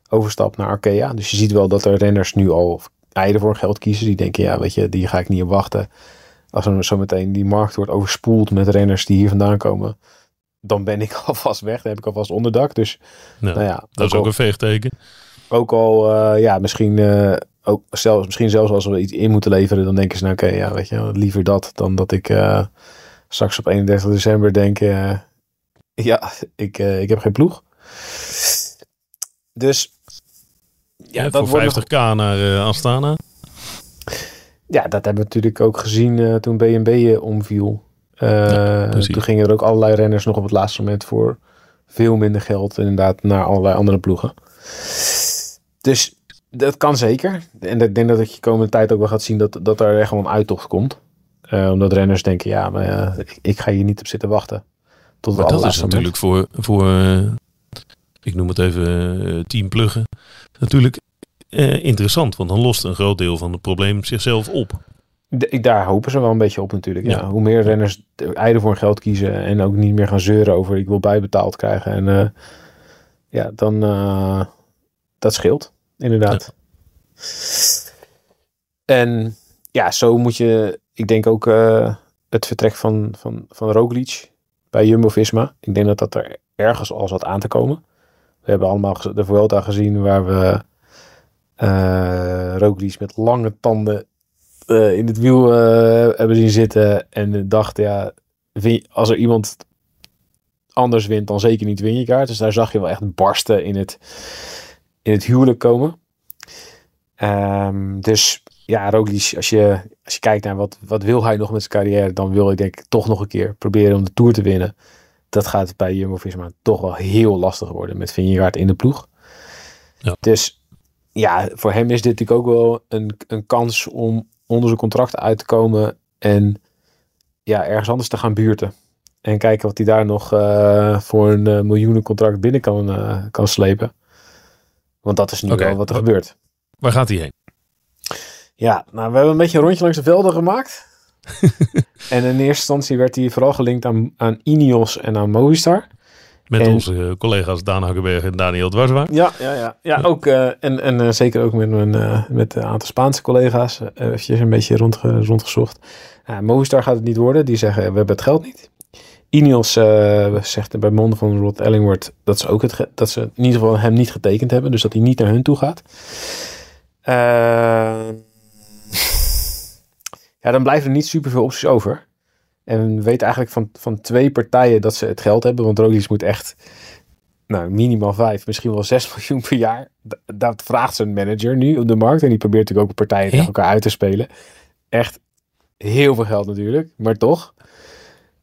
overstapt naar Arkea. Dus je ziet wel dat er renners nu al eieren voor geld kiezen. Die denken, ja, weet je, die ga ik niet op wachten. Als er zo meteen die markt wordt overspoeld met renners die hier vandaan komen... dan ben ik alvast weg. Dan heb ik alvast onderdak. Dus Nou, nou ja, dat is ook ook al, een veegteken. ook al eh, ja, misschien... eh, ook zelfs, misschien zelfs als we iets in moeten leveren, dan denken ze, nou oké, ja, weet je, liever dat dan dat ik eh, straks op 31 december denk, ja, ik, ik heb geen ploeg. Dus ja, dat voor wordt nog- 50k naar eh, Astana. ja, dat hebben we natuurlijk ook gezien uh, toen BNB uh, omviel. Toen gingen er ook allerlei renners nog op het laatste moment voor veel minder geld inderdaad naar allerlei andere ploegen. Dus dat kan zeker. En ik denk dat je de komende tijd ook wel gaat zien dat, dat er echt wel een uittocht komt. Uh, omdat renners denken, ja, maar ik, ik, ga hier niet op zitten wachten. Tot maar dat is natuurlijk voor, voor uh, ik noem het even uh, team natuurlijk interessant. Want dan lost een groot deel van het probleem zichzelf op. De, daar hopen ze wel een beetje op natuurlijk. Ja. Hoe meer renners eieren voor hun geld kiezen en ook niet meer gaan zeuren over ik wil bijbetaald krijgen. En ja, dan dat scheelt inderdaad. En ja, zo moet je, ik denk ook uh, het vertrek van, van, van Roglic bij Jumbo-Visma. Ik denk dat dat er ergens al zat aan te komen. We hebben allemaal de Vuelta gezien waar we uh, Roglic met lange tanden uh, in het wiel hebben zien zitten. En dacht, ja, als er iemand anders wint, dan zeker niet Wingegaard. Dus daar zag je wel echt barsten in het, in het huwelijk komen. Um, dus ja, Roglic, als je, als je kijkt naar wat, wat wil hij nog met zijn carrière, dan wil ik denk ik toch nog een keer proberen om de Tour te winnen. Dat gaat bij Jumbo-Visma toch wel heel lastig worden met Vingegaard in de ploeg. Ja. Dus ja, voor hem is dit natuurlijk ook wel een, een kans om onder zijn contract uit te komen en ja, ergens anders te gaan buurten. En kijken wat hij daar nog uh, voor een uh, miljoenencontract binnen kan, uh, kan slepen. Want dat is nu okay. wel wat er gebeurt. Waar gaat hij heen? Ja, nou, we hebben een beetje een rondje langs de velden gemaakt. en in eerste instantie werd hij vooral gelinkt aan, aan Ineos en aan Movistar. Met onze collega's Daan Hakkenberg en Daniel Dwarswaard. Ja, ja, ja. ja ook, uh, en en uh, zeker ook met, mijn, uh, met een aantal Spaanse collega's. eventjes een beetje rondge, rondgezocht. Movistar gaat het niet worden. Die zeggen, we hebben het geld niet. Ineos zegt bij monden van Rod Ellingworth dat ze, ook het dat ze in ieder geval hem niet getekend hebben. Dus dat hij niet naar hun toe gaat. ja, dan blijven er niet super veel opties over. En we weten eigenlijk van, van twee partijen dat ze het geld hebben. Want Roglic moet echt nou, minimaal vijf, misschien wel zes miljoen per jaar. Dat vraagt zijn manager nu op de markt. En die probeert natuurlijk ook partijen tegen elkaar uit te spelen. Echt heel veel geld natuurlijk, maar toch.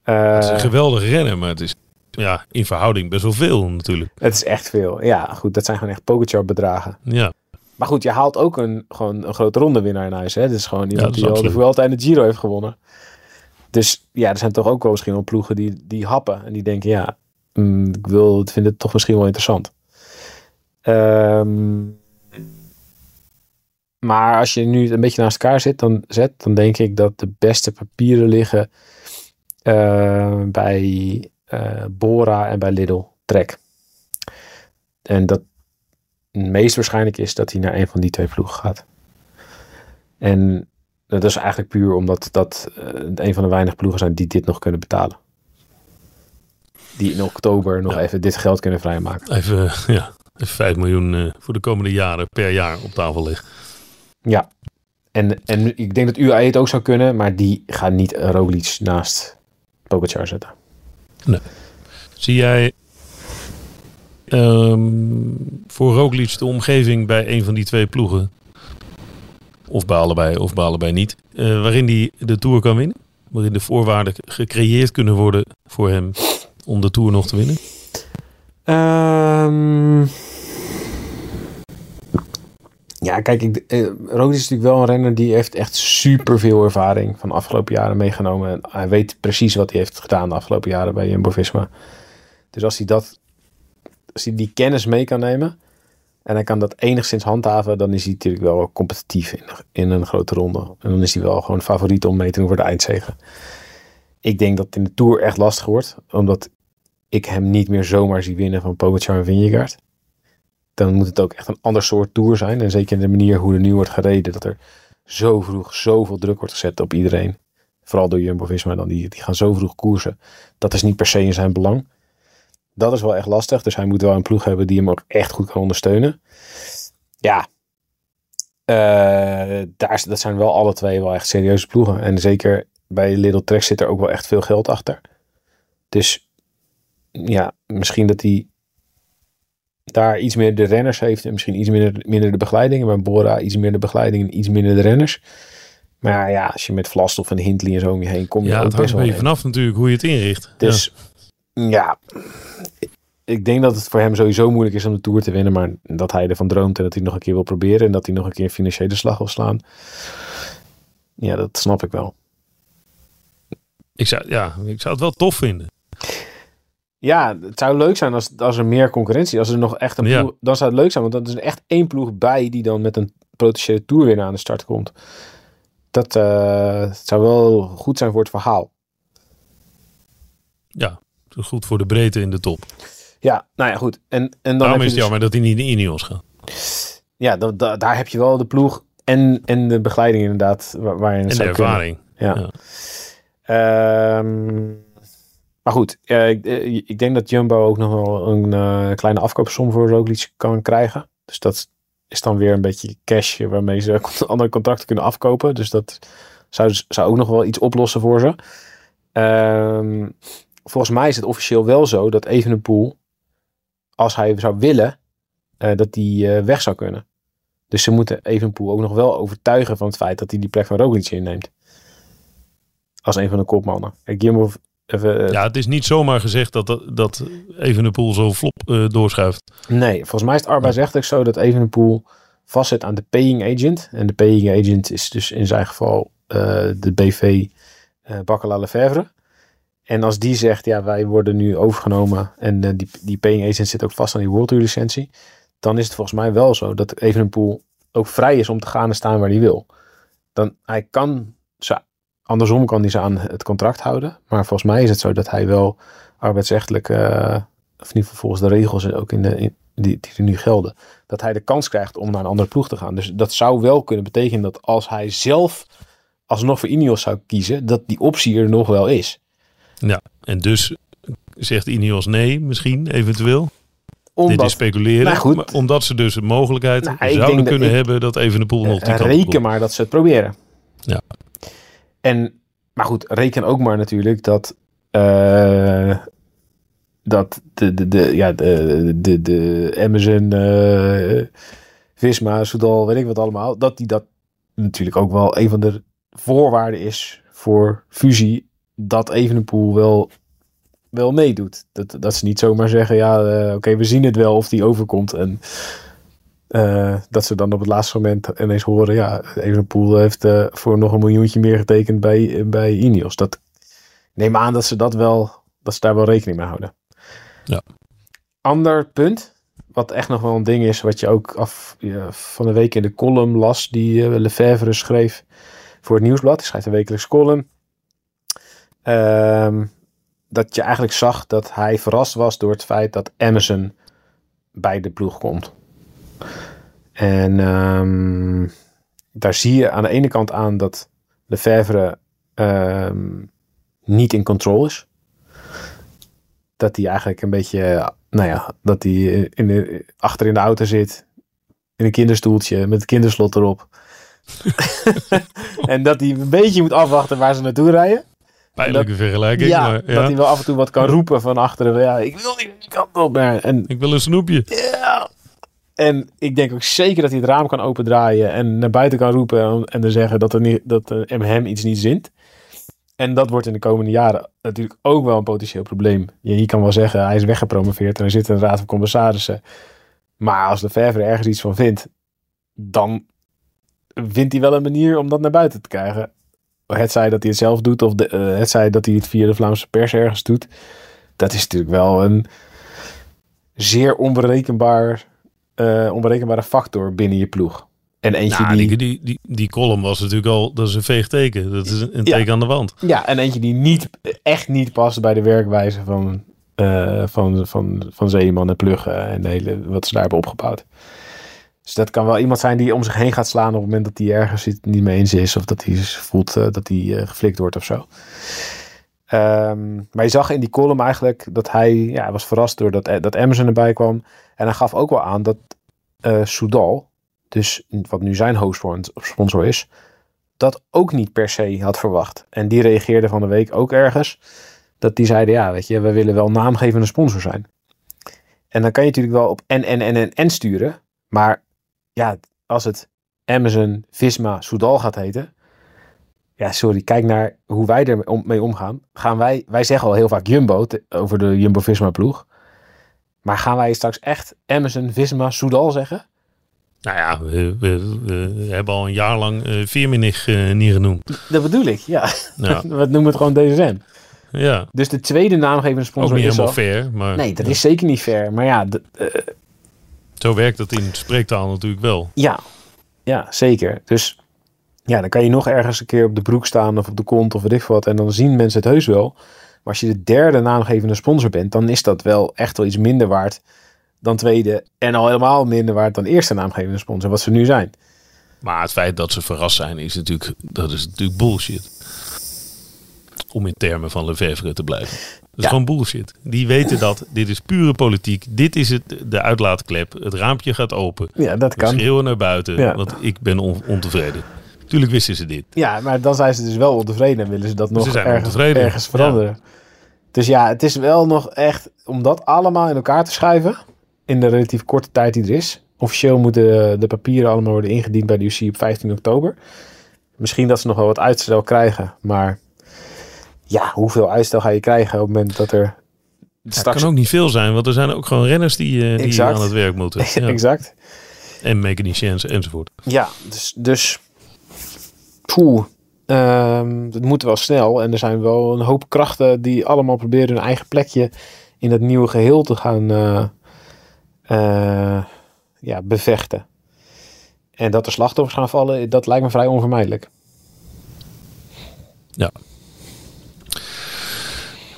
Uh, het is een geweldige rennen, maar het is ja, in verhouding best wel veel natuurlijk. Het is echt veel. Ja, goed, dat zijn gewoon echt pokerchart bedragen. Ja. Maar goed, je haalt ook een, gewoon een grote ronde winnaar in huis. Hè? Dat is gewoon iemand ja, die al de Vuelta en de Giro heeft gewonnen. Dus ja, er zijn toch ook wel misschien wel ploegen die, die happen. En die denken, ja, mm, ik wil, vind het toch misschien wel interessant. Um, maar als je nu een beetje naast elkaar zit, dan, zet, dan denk ik dat de beste papieren liggen uh, bij uh, Bora en bij Lidl Trek. En dat het meest waarschijnlijk is dat hij naar een van die twee ploegen gaat. En dat is eigenlijk puur omdat dat uh, een van de weinige ploegen zijn die dit nog kunnen betalen. Die in oktober nog even dit geld kunnen vrijmaken. Even, ja, even 5 miljoen uh, voor de komende jaren per jaar op tafel liggen. Ja, en, en ik denk dat UAE het ook zou kunnen, maar die gaan niet Roglic naast Pogacar zetten. Nee. Zie jij um, voor Roglic de omgeving bij een van die twee ploegen. Of bij allebei, of bij niet. Uh, waarin hij de Tour kan winnen. Waarin de voorwaarden gecreëerd kunnen worden voor hem om de Tour nog te winnen. Um, ja, kijk, ik, eh, Roglic is natuurlijk wel een renner die heeft echt super veel ervaring van de afgelopen jaren meegenomen. En hij weet precies wat hij heeft gedaan de afgelopen jaren bij Jumbo-Visma. Dus als hij dat als hij die kennis mee kan nemen en hij kan dat enigszins handhaven, dan is hij natuurlijk wel competitief in, in een grote ronde. En dan is hij wel gewoon favoriet om mee te doen voor de eindzegen. Ik denk dat het in de Tour echt lastig wordt, omdat ik hem niet meer zomaar zie winnen van Pogacar en Vingegaard. Dan moet het ook echt een ander soort Tour zijn. En zeker in de manier hoe er nu wordt gereden, dat er zo vroeg zoveel druk wordt gezet op iedereen. Vooral door Jumbo-Visma dan, die, die gaan zo vroeg koersen. Dat is niet per se in zijn belang. Dat is wel echt lastig. Dus hij moet wel een ploeg hebben die hem ook echt goed kan ondersteunen. Ja, uh, daar, dat zijn wel alle twee wel echt serieuze ploegen. En zeker bij Little Trek zit er ook wel echt veel geld achter. Dus ja, misschien dat hij daar iets meer de renners heeft en misschien iets minder, minder de begeleiding. En bij Bora iets meer de begeleiding en iets minder de renners. Maar ja, als je met Vlastof en Hindley en zo om je heen kom je Ja, ook het best hangt wel vanaf natuurlijk hoe je het inricht. Dus ja. Ik denk dat het voor hem sowieso moeilijk is om de Tour te winnen. Maar dat hij ervan droomt en dat hij nog een keer wil proberen. En dat hij nog een keer een financiële slag wil slaan. Ja, dat snap ik wel. Ik zou, ja, ik zou het wel tof vinden. Ja, het zou leuk zijn als, als er meer concurrentie Als er nog echt een Ja. ploeg... Dan zou het leuk zijn, want dan is er echt één ploeg bij... die dan met een potentiële toerwinnaar aan de start komt. Dat eh, zou wel goed zijn voor het verhaal. Ja, goed voor de breedte in de top. Ja, nou ja, goed. En, en dan Daarom heb is het dus, jammer dat hij niet in de Ineos gaat. Ja, da- da- daar heb je wel de ploeg en, en de begeleiding inderdaad... Waar, waar je het En de kunnen. ervaring. Ja. Ja. Ehm, maar goed, eh, ik, eh, ik denk dat Jumbo ook nog wel een eh, kleine afkoopsom voor Roglic kan krijgen. Dus dat is dan weer een beetje cash waarmee ze andere contracten kunnen afkopen. Dus dat zou, zou ook nog wel iets oplossen voor ze. Ehm, volgens mij is het officieel wel zo dat Evenepoel, als hij zou willen, eh, dat die eh, weg zou kunnen. Dus ze moeten Evenepoel ook nog wel overtuigen van het feit dat hij die plek van Roglic inneemt. Als een van de kopmannen. Kijk, Jumbo... Even, eh, Ja, het is niet zomaar gezegd dat, dat, dat Evenepoel zo flop doorschuift. Nee, volgens mij is het arbeidsrechtelijk zo dat Evenepoel vastzit aan de paying agent. En de paying agent is dus in zijn geval de BV eh Baccala Lefevre. En als die zegt, ja, wij worden nu overgenomen en eh, die, die paying agent zit ook vast aan die World Tour licentie. Dan is het volgens mij wel zo dat Evenepoel ook vrij is om te gaan en staan waar hij wil. Dan, hij kan andersom kan hij ze aan het contract houden. Maar volgens mij is het zo dat hij wel arbeidsrechtelijk, eh, of in ieder geval volgens de regels ook in de, die, die er nu gelden, dat hij de kans krijgt om naar een andere ploeg te gaan. Dus dat zou wel kunnen betekenen dat als hij zelf alsnog voor Ineos zou kiezen, dat die optie er nog wel is. Ja, en dus zegt Ineos nee, misschien, eventueel. Dit is Omdat, speculeren. Nou goed. maar omdat ze dus een mogelijkheid Nou, zouden dat kunnen ik- hebben dat Evenepoel nog die op reken maar dat ze het proberen. Ja. En, maar goed, reken ook maar natuurlijk dat, eh, dat de, de, de, ja, de, de, de Amazon, eh, Visma, Soudal, weet ik wat allemaal, dat die dat natuurlijk ook wel een van de voorwaarden is voor fusie, dat Evenepoel wel, wel meedoet. Dat, dat ze niet zomaar zeggen, ja, eh, oké, we zien het wel of die overkomt en... Eh, dat ze dan op het laatste moment ineens horen, ja, Evenepoel heeft eh, voor nog een miljoentje meer getekend bij, bij Ineos. Dat neem aan dat ze dat wel, dat ze daar wel rekening mee houden. Ja. Ander punt, wat echt nog wel een ding is, wat je ook af ja, van de week in de column las, die Lefevre schreef voor het nieuwsblad. Hij schrijft een wekelijks column. Ehm, dat je eigenlijk zag dat hij verrast was door het feit dat Amazon bij de ploeg komt. En ehm, daar zie je aan de ene kant aan dat Lefevre ehm, niet in control is. Dat hij eigenlijk een beetje, nou ja, dat hij in de, achter in de auto zit. In een kinderstoeltje met het kinderslot erop. en dat hij een beetje moet afwachten waar ze naartoe rijden. Pijnlijke vergelijking. ja, maar, ja. dat hij wel af en toe wat kan roepen van achteren. Ja, ik wil niet die kant op. En Ik wil een snoepje. ja. En ik denk ook zeker dat hij het raam kan opendraaien en naar buiten kan roepen en, en dan zeggen dat, er niet, dat er hem iets niet zint. En dat wordt in de komende jaren natuurlijk ook wel een potentieel probleem. Je, je kan wel zeggen, hij is weggepromoveerd en er zit een raad van commissarissen. Maar als de Verver ergens iets van vindt, dan vindt hij wel een manier om dat naar buiten te krijgen. Het zij dat hij het zelf doet of de, eh, het zij dat hij het via de Vlaamse pers ergens doet. Dat is natuurlijk wel een zeer onberekenbaar, eh, onberekenbare factor binnen je ploeg. En eentje Nou, die, die, die, die, die column was natuurlijk al, dat is een veeg teken. Dat is een, een Ja. teken aan de wand. ja, en eentje die niet, echt niet past bij de werkwijze van, eh, van, van, van Zeeman en Pluggen en de hele, wat ze daar hebben opgebouwd. Dus dat kan wel iemand zijn die om zich heen gaat slaan op het moment dat hij ergens niet mee eens is. Of dat hij voelt eh, dat hij eh, geflikt wordt of zo. Ehm, maar je zag in die column eigenlijk dat hij ja, was verrast door dat, dat Amazon erbij kwam. En hij gaf ook wel aan dat eh Soudal, dus wat nu zijn hoofdsponsor is, dat ook niet per se had verwacht. En die reageerde van de week ook ergens. Dat die zeiden, ja, weet je, we willen wel naamgevende sponsor zijn. En dan kan je natuurlijk wel op en, en, en, en, en sturen. Maar ja, als het Amazon, Visma, Soudal gaat heten, Ja, sorry. Kijk naar hoe wij er om- mee omgaan. Gaan wij, wij zeggen al heel vaak Jumbo te- over de Jumbo-Visma ploeg. Maar gaan wij straks echt Amazon, Visma, Soudal zeggen? Nou ja, we, we, we hebben al een jaar lang eh Viermenig eh, niet genoemd. Dat bedoel ik, ja. Ja, We noemen het gewoon DSM. ja. Dus de tweede naamgevende ook sponsor niet is helemaal al... fair. Maar Nee, dat ja, is zeker niet fair. Maar ja, d- eh, zo werkt dat in spreektaal natuurlijk wel. ja. ja, zeker. Dus ja, dan kan je nog ergens een keer op de broek staan of op de kont of weet ik wat. En dan zien mensen het heus wel. Maar als je de derde naamgevende sponsor bent, dan is dat wel echt wel iets minder waard dan tweede. En al helemaal minder waard dan eerste naamgevende sponsor, wat ze nu zijn. Maar het feit dat ze verrast zijn, is natuurlijk, dat is natuurlijk bullshit. Om in termen van Lefevre te blijven. Dat is Ja. gewoon bullshit. Die weten dat. Dit is pure politiek. Dit is het, de uitlaatklep. Het raampje gaat open. Ja, dat We kan. schreeuwen naar buiten. Ja. Want ik ben on- ontevreden. Tuurlijk wisten ze dit. Ja, maar dan zijn ze dus wel ontevreden en willen ze dat nog Ze zijn ergens, ergens veranderen. Dus ja, het is wel nog echt om dat allemaal in elkaar te schuiven in de relatief korte tijd die er is. Officieel moeten de, de papieren allemaal worden ingediend bij de UC op 15 oktober. Misschien dat ze nog wel wat uitstel krijgen, maar ja, hoeveel uitstel ga je krijgen op het moment dat er Het straks... kan ook niet veel zijn, want er zijn ook gewoon renners die, eh, die aan het werk moeten. Ja. exact. En mechaniciëns enzovoort. Ja, dus, dus poeh, ehm, het moet wel snel. En er zijn wel een hoop krachten die allemaal proberen hun eigen plekje in het nieuwe geheel te gaan eh, eh, ja, bevechten. En dat er slachtoffers gaan vallen, dat lijkt me vrij onvermijdelijk.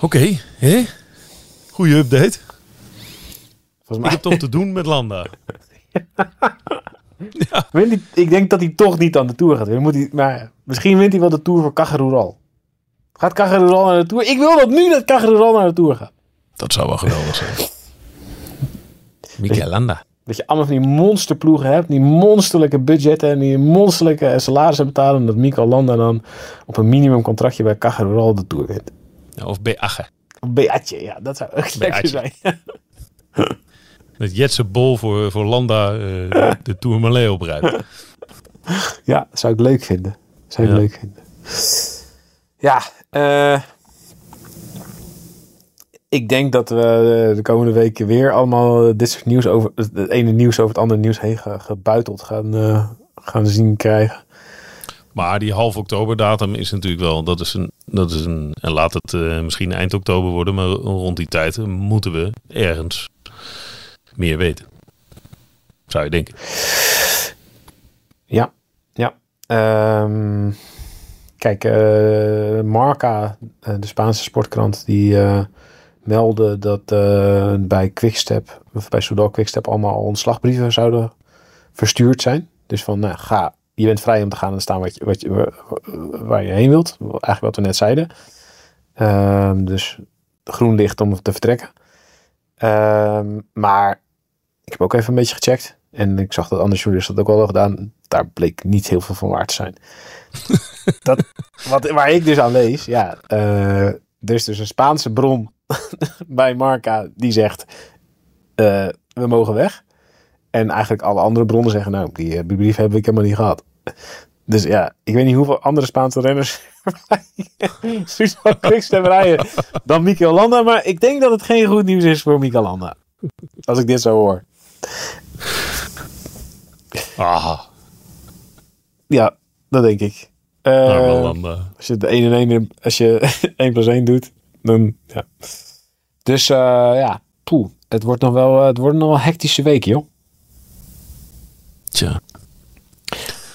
Oké, hè? Goeie update. Volgens Ik mij, heb toch te doen met Landa. Wint hij- ik denk dat hij toch niet aan de Tour gaat winnen. Moet hij, maar misschien wint hij wel de Tour voor Cajarural. Gaat Cajarural naar de Tour? Ik wil dat nu dat Cajarural naar de Tour gaat. Dat zou wel geweldig zijn. Mikel Landa. Dat je allemaal van die monsterploegen hebt. Die monsterlijke budgetten en die monsterlijke salarissen betalen. En dat Mika Landa dan op een minimumcontractje bij Cajarural de Tour wint. Of Beache. Beatje, ja. Dat zou echt lekker zijn. Dat Jetse Bol voor, voor Landa eh, de, de Tourmalet oprijdt. ja, zou ik leuk vinden. Zou ik Ja. leuk vinden. Ja, eh, ik denk dat we eh, de komende weken weer allemaal dit soort nieuws over het ene nieuws over het andere nieuws heen ge- gebuiteld gaan, gaan zien krijgen. Maar die half oktober datum is natuurlijk wel, dat is een, dat is een en laat het eh, misschien eind oktober worden, maar rond die tijd moeten we ergens meer weten. Zou je denken. Ja, ja. Ehm, kijk, eh, Marca, eh, de Spaanse sportkrant, die eh, meldde dat eh, bij Quickstep, bij Soudal Quickstep, allemaal ontslagbrieven zouden verstuurd zijn. Dus van, nou, ga, je bent vrij om te gaan en staan wat je, wat je, wa- waar je heen wilt. Eigenlijk wat we net zeiden. Ehm, dus groen licht om te vertrekken. Ehm, maar ik heb ook even een beetje gecheckt. En ik zag dat andere journalisten dat ook al hadden gedaan. Daar bleek niet heel veel van waar te zijn. dat, wat, waar ik dus aan lees, ja. eh, er is dus een Spaanse bron bij Marca die zegt: eh, we mogen weg. En eigenlijk alle andere bronnen zeggen: nou, die eh, brief heb ik helemaal niet gehad. Dus ja, ik weet niet hoeveel andere Spaanse renners Quickstep rijden dan Mikel Landa. Maar ik denk dat het geen goed nieuws is voor Mikel Landa. Als ik dit zo hoor. Ah, Ja, dat denk ik. Landa. als je de 1 en 1, als je 1 plus 1 doet, dan ja. Dus eh, ja, poeh. Het wordt nog wel, het wordt nog wel een hectische week, joh. Tja.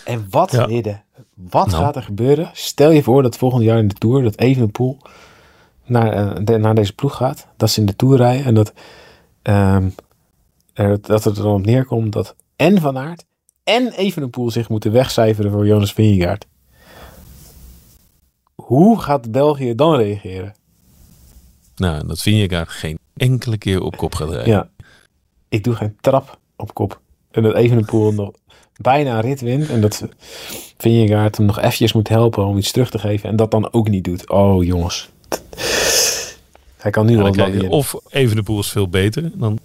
En wat, Ja. Wat Nou. gaat er gebeuren? Stel je voor dat volgend jaar in de Tour, dat Evenepoel naar, eh, de- naar deze ploeg gaat. Dat ze in de Tour rijden en dat, er, dat het er dan op neerkomt dat en Van Aert en Evenepoel zich moeten wegcijferen voor Jonas Vingegaard. Hoe gaat België dan reageren? Nou, dat daar geen enkele keer op kop gaat rijden. Ja, ik doe geen trap op kop. En dat Evenepoel nog bijna een rit wint. En dat Vingegaard hem nog eventjes moet helpen om iets terug te geven. En dat dan ook niet doet. Oh jongens. Hij kan nu Ja, wel je- of Evenepoel is veel beter. Dan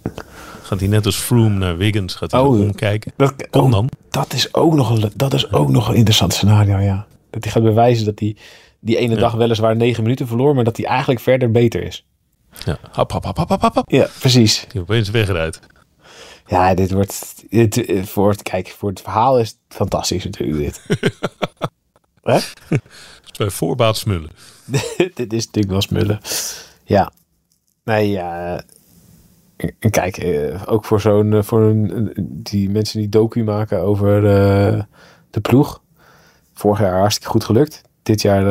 gaat hij net als Froome naar Wiggins. Gaat hij Oh, omkijken. dat, Kom oh, dan. dat is ook nog een, dat is ook nog een interessant scenario, ja. Dat hij gaat bewijzen dat hij die ene Ja. dag weliswaar negen minuten verloor, maar dat hij eigenlijk verder beter is. Ja, hap, hap, hap, hap, hap, hap, hap. Ja, precies. Die opeens wegrijdt. Ja, dit wordt. Dit, eh, voor het, kijk, voor het verhaal is het fantastisch natuurlijk. Dit. Hè? Bij voorbaat smullen. dit is natuurlijk wel smullen. Ja. Nee, ja. eh, Kijk, eh, ook voor zo'n. voor een, die mensen die docu maken over eh, de ploeg. Vorig jaar hartstikke goed gelukt. Dit jaar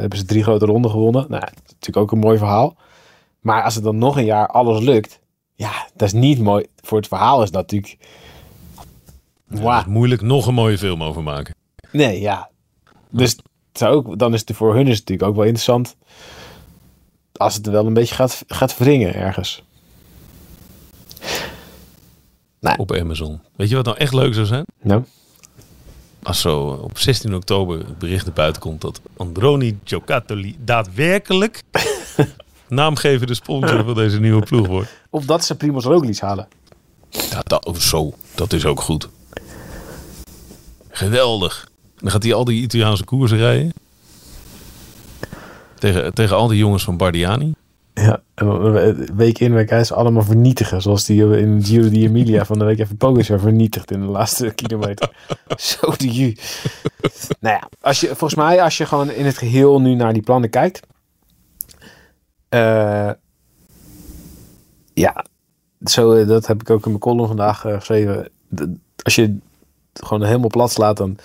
hebben ze drie grote ronden gewonnen. Nou, natuurlijk ook een mooi verhaal. Maar als het dan nog een jaar alles lukt. Ja, dat is niet mooi. Voor het verhaal is dat natuurlijk. Ja, Mwah. dat is moeilijk nog een mooie film over maken. Nee, ja. Dus zou ook, dan is het voor hun is het natuurlijk ook wel interessant. Als het er wel een beetje gaat, gaat wringen ergens. Op Amazon. Weet je wat nou echt leuk zou zijn? Nou, Als zo op 16 oktober het bericht naar buiten komt dat Androni Giocattoli daadwerkelijk naamgevende sponsor van deze nieuwe ploeg wordt. Of dat ze Primoz Roglic halen. Ja, dat, oh, zo, dat is ook goed. Geweldig. Dan gaat hij al die Italiaanse koersen rijden. Tegen, tegen al die jongens van Bardiani. Ja, week in, week uit ze allemaal vernietigen. Zoals die eh, in Giro di Emilia van de week even Pogacar vernietigd in de laatste kilometer. Zo de ju. nou ja, als je, volgens mij als je gewoon in het geheel nu naar die plannen kijkt. eh, ja, zo, eh, dat heb ik ook in mijn column vandaag eh, geschreven. De- als je het gewoon helemaal plat slaat, dan...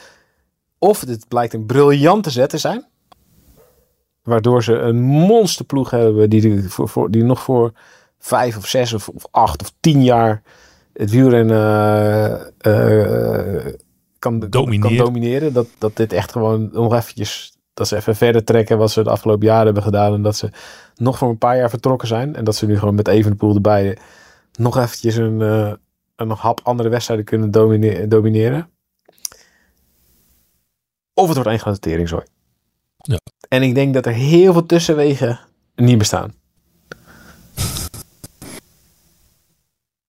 Of het blijkt een briljante zet te zijn. Waardoor ze een monsterploeg hebben die, die, voor, voor, die nog voor vijf of zes of, of acht of tien jaar het wielrennen eh, eh, kan, kan, kan domineren. Dat, dat dit echt gewoon nog eventjes, dat ze even verder trekken wat ze de afgelopen jaren hebben gedaan. En dat ze nog voor een paar jaar vertrokken zijn. En dat ze nu gewoon met Evenepoel erbij nog eventjes een, eh, een nog hap andere wedstrijden kunnen domine- domineren. Of het wordt één grote teringzooi. Ja. En ik denk dat er heel veel tussenwegen niet bestaan.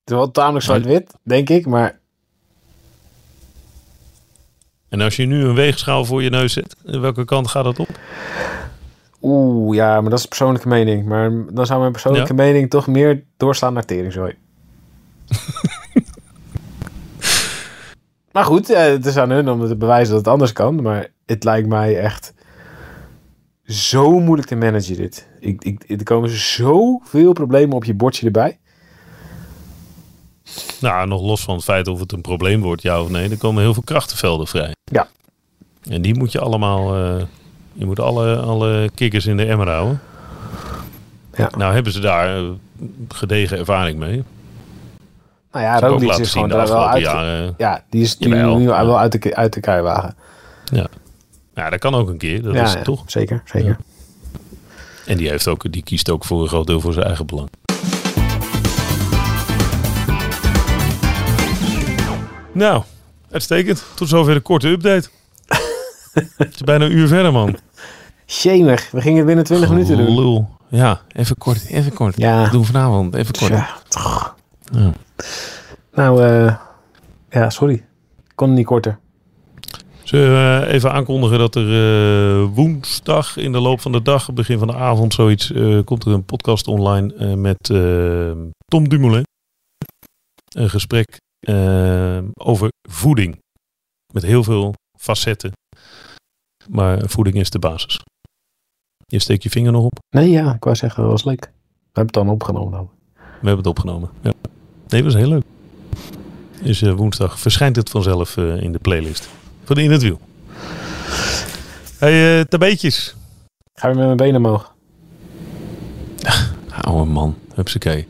Het is wel tamelijk zwart-wit, denk ik, maar En als je nu een weegschaal voor je neus zet, welke kant gaat het op? oeh, ja, maar dat is persoonlijke mening. Maar dan zou mijn persoonlijke mening toch meer doorslaan naar teringzooi. maar goed, eh, het is aan hun om te bewijzen dat het anders kan. Maar het lijkt mij echt zo moeilijk te managen dit. Ik, ik, er komen zoveel problemen op je bordje erbij. Nou, nog los van het feit of het een probleem wordt, ja of nee, er komen heel veel krachtenvelden vrij. Ja. En die moet je allemaal, eh, je moet alle, alle kikkers in de emmer houden. Ja. Nou hebben ze daar eh, gedegen ervaring mee. Nou ja, Roglic is gewoon daar wel uit. jaren. Ja, die is die Jawel. nu Ja. wel uit de, uit de kruiwagen. Ja, dat kan ook een keer, dat ja, is ja, het toch. Zeker, zeker. Ja. En die, heeft ook, die kiest ook voor een groot deel voor zijn eigen belang. Nou, uitstekend. Tot zover de korte update. Het is bijna een uur verder, man. Jemig, we gingen het binnen 20 minuten doen. Lul. Ja, even kort, even kort. Ja. Doen we vanavond, even kort. Ja, toch. Ja. Nou, eh, ja, sorry. Kon het niet korter. Zullen we eh, even aankondigen dat er eh, woensdag in de loop van de dag, begin van de avond, zoiets, komt er een podcast online met Tom Dumoulin. Een gesprek eh, over voeding. Met heel veel facetten. Maar voeding is de basis. Je steekt je vinger nog op. Nee, ja, ik wou zeggen, dat was leuk. We hebben het dan opgenomen dan. We hebben het opgenomen. Ja. Nee, dat was heel leuk. Dus eh, woensdag verschijnt het vanzelf eh, in de playlist. Van In het Wiel. Hey, eh tabeetjes. Ga weer met mijn benen omhoog. Oude man, hupsakee.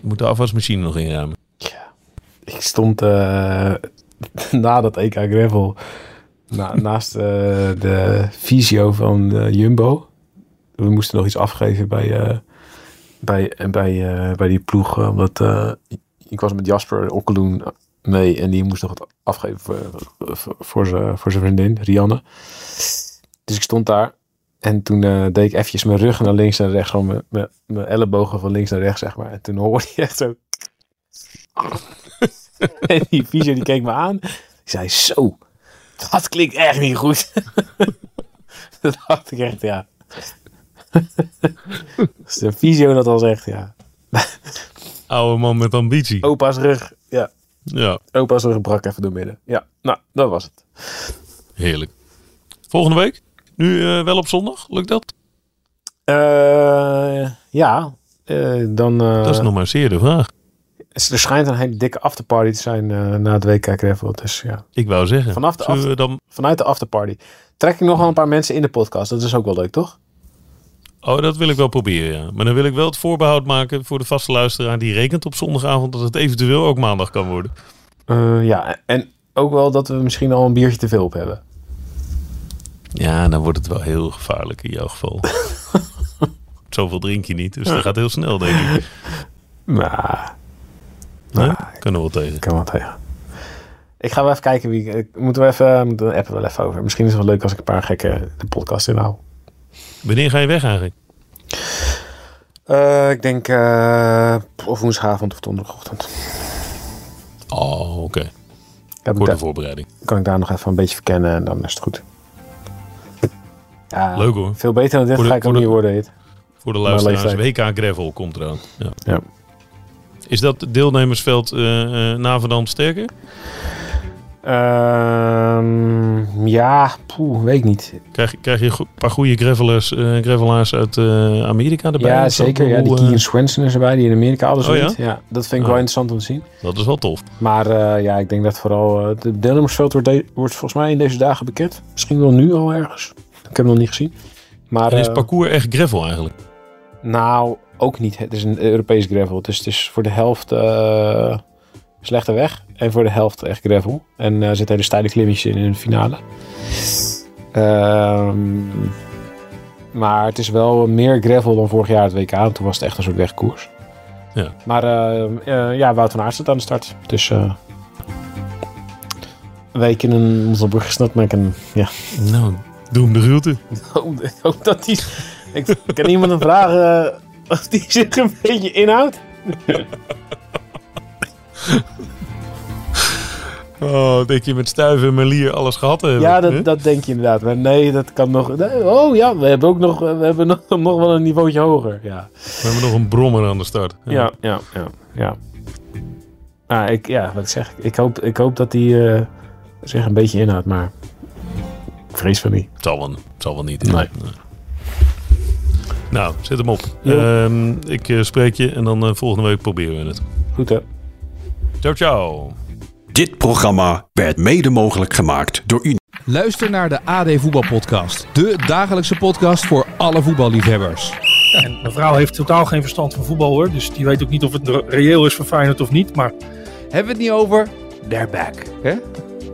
Je moet de afwasmachine nog inruimen. Ik stond eh, na dat EK Gravel na, naast eh, de visio van eh, Jumbo. We moesten nog iets afgeven bij, bij, bij, bij die ploeg. Omdat ik was met Jasper Okkeloen mee en die moest nog wat afgeven voor, voor, zijn voor zijn vriendin, Rianne. Dus ik stond daar en toen deed ik eventjes mijn rug naar links en rechts, mijn, mijn, mijn ellebogen van links naar rechts, zeg maar. En toen hoorde je echt zo en die visio die keek me aan. Die zei, zo, dat klinkt echt niet goed. dat dacht ik echt, ja. Als de fysio dat al zegt, ja. Oude man met ambitie. Opa's rug, ja. Ja, Opa's rug brak even door midden. Ja, nou, dat was het. heerlijk. Volgende week? Nu eh, wel op zondag? Lukt dat? Eh, ja, eh, dan... dat is nog maar zeer de vraag. Er schijnt een hele dikke afterparty te zijn eh, na het WK Gravel. Dus ja, Ik wou zeggen. Vanaf de zullen af- we dan... vanuit de afterparty. Trek ik nog wel een paar mensen in de podcast. Dat is ook wel leuk, toch? Oh, dat wil ik wel proberen, ja. Maar dan wil ik wel het voorbehoud maken voor de vaste luisteraar die rekent op zondagavond dat het eventueel ook maandag kan worden. Eh, ja, en ook wel dat we misschien al een biertje te veel op hebben. Ja, dan wordt het wel heel gevaarlijk in jouw geval. Zoveel drink je niet, dus dat gaat heel snel, denk ik. Maar, Nee? Nou, Kunnen we wel tegen. ik kan wel tegen. Ik ga wel even kijken wie. ik- Moeten we even. Moeten we appen wel even over. Misschien is het wel leuk als ik een paar gekke de podcast inhoud. Wanneer ga je weg eigenlijk? Eh, ik denk. eh, of woensdagavond of donderdagochtend. Oh, oké. Heb ik Korte voorbereiding. kan ik daar nog even een beetje verkennen en dan is het goed. Ja, Leuk hoor. Veel beter dan dit de- ga ik ook voor de- niet worden. Dit. Voor de luisteraars. WK Gravel komt eraan. Ja. Ja. Is dat deelnemersveld eh eh Navendam sterker? Ehm, ja, poeh, weet ik niet. Krijg, krijg je een paar goede gravelers, eh, gravelaars uit Amerika erbij? ja, zeker. Ja, die Keegan Swenson is erbij, die in Amerika alles Oh, ja? dat vind ik wel interessant om te zien. Dat is wel tof. Maar ja, ik denk dat vooral het deelnemersveld wordt, de- wordt volgens mij in deze dagen bekend. Misschien wel nu al ergens. Ik heb hem nog niet gezien. Maar En is parcours echt gravel eigenlijk? nou, ook niet. Het is een Europees gravel. Dus het is voor de helft eh, slechte weg. En voor de helft echt gravel. En er zitten hele steile klimmetjes in in de finale. Ehm, maar het is wel meer gravel dan vorig jaar het WK. En toen was het echt een soort wegkoers. Ja. Maar eh, eh, ja, Wout van Aert staat aan de start. Dus eh wij kunnen onze brug gesnapt maken. Ja. Nou, doe hem de route. Ik hoop dat die... Ik kan iemand vragen of die zich een beetje inhoudt. Oh, denk je met stuiven en melier alles gehad te hebben? Ja, hè? dat, dat denk je inderdaad. Maar nee, dat kan nog... nee, oh ja, we hebben ook nog, we hebben nog, nog wel een niveautje hoger. Ja, We hebben nog een brommer aan de start. ja, ja, ja. ja. Nou, ik, ja, wat ik zeg. Ik hoop, ik hoop dat die eh, zich een beetje inhoudt, maar ik vrees van niet. Het zal wel, het zal wel niet. hè? Nee. Nou, zet hem op. Ja. Ehm, ik eh, spreek je en dan eh, volgende week proberen we het. Goed hè? Ciao, ciao. Dit programma werd mede mogelijk gemaakt door u. Luister naar de AD Voetbalpodcast. De dagelijkse podcast voor alle voetballiefhebbers. En mijn vrouw heeft totaal geen verstand van voetbal hoor. Dus die weet ook niet of het re- reëel is voor Feyenoord of niet. Maar Hebben we het niet over? They're back. Hè?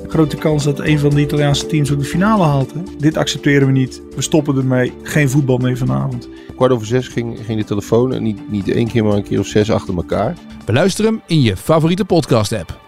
Grote kans dat een van de Italiaanse teams ook de finale haalt. Hè? Dit accepteren we niet. We stoppen ermee. Geen voetbal meer vanavond. kwart over zes ging, ging de telefoon en niet, niet één keer, maar een keer of zes achter elkaar. Beluister hem in je favoriete podcast app.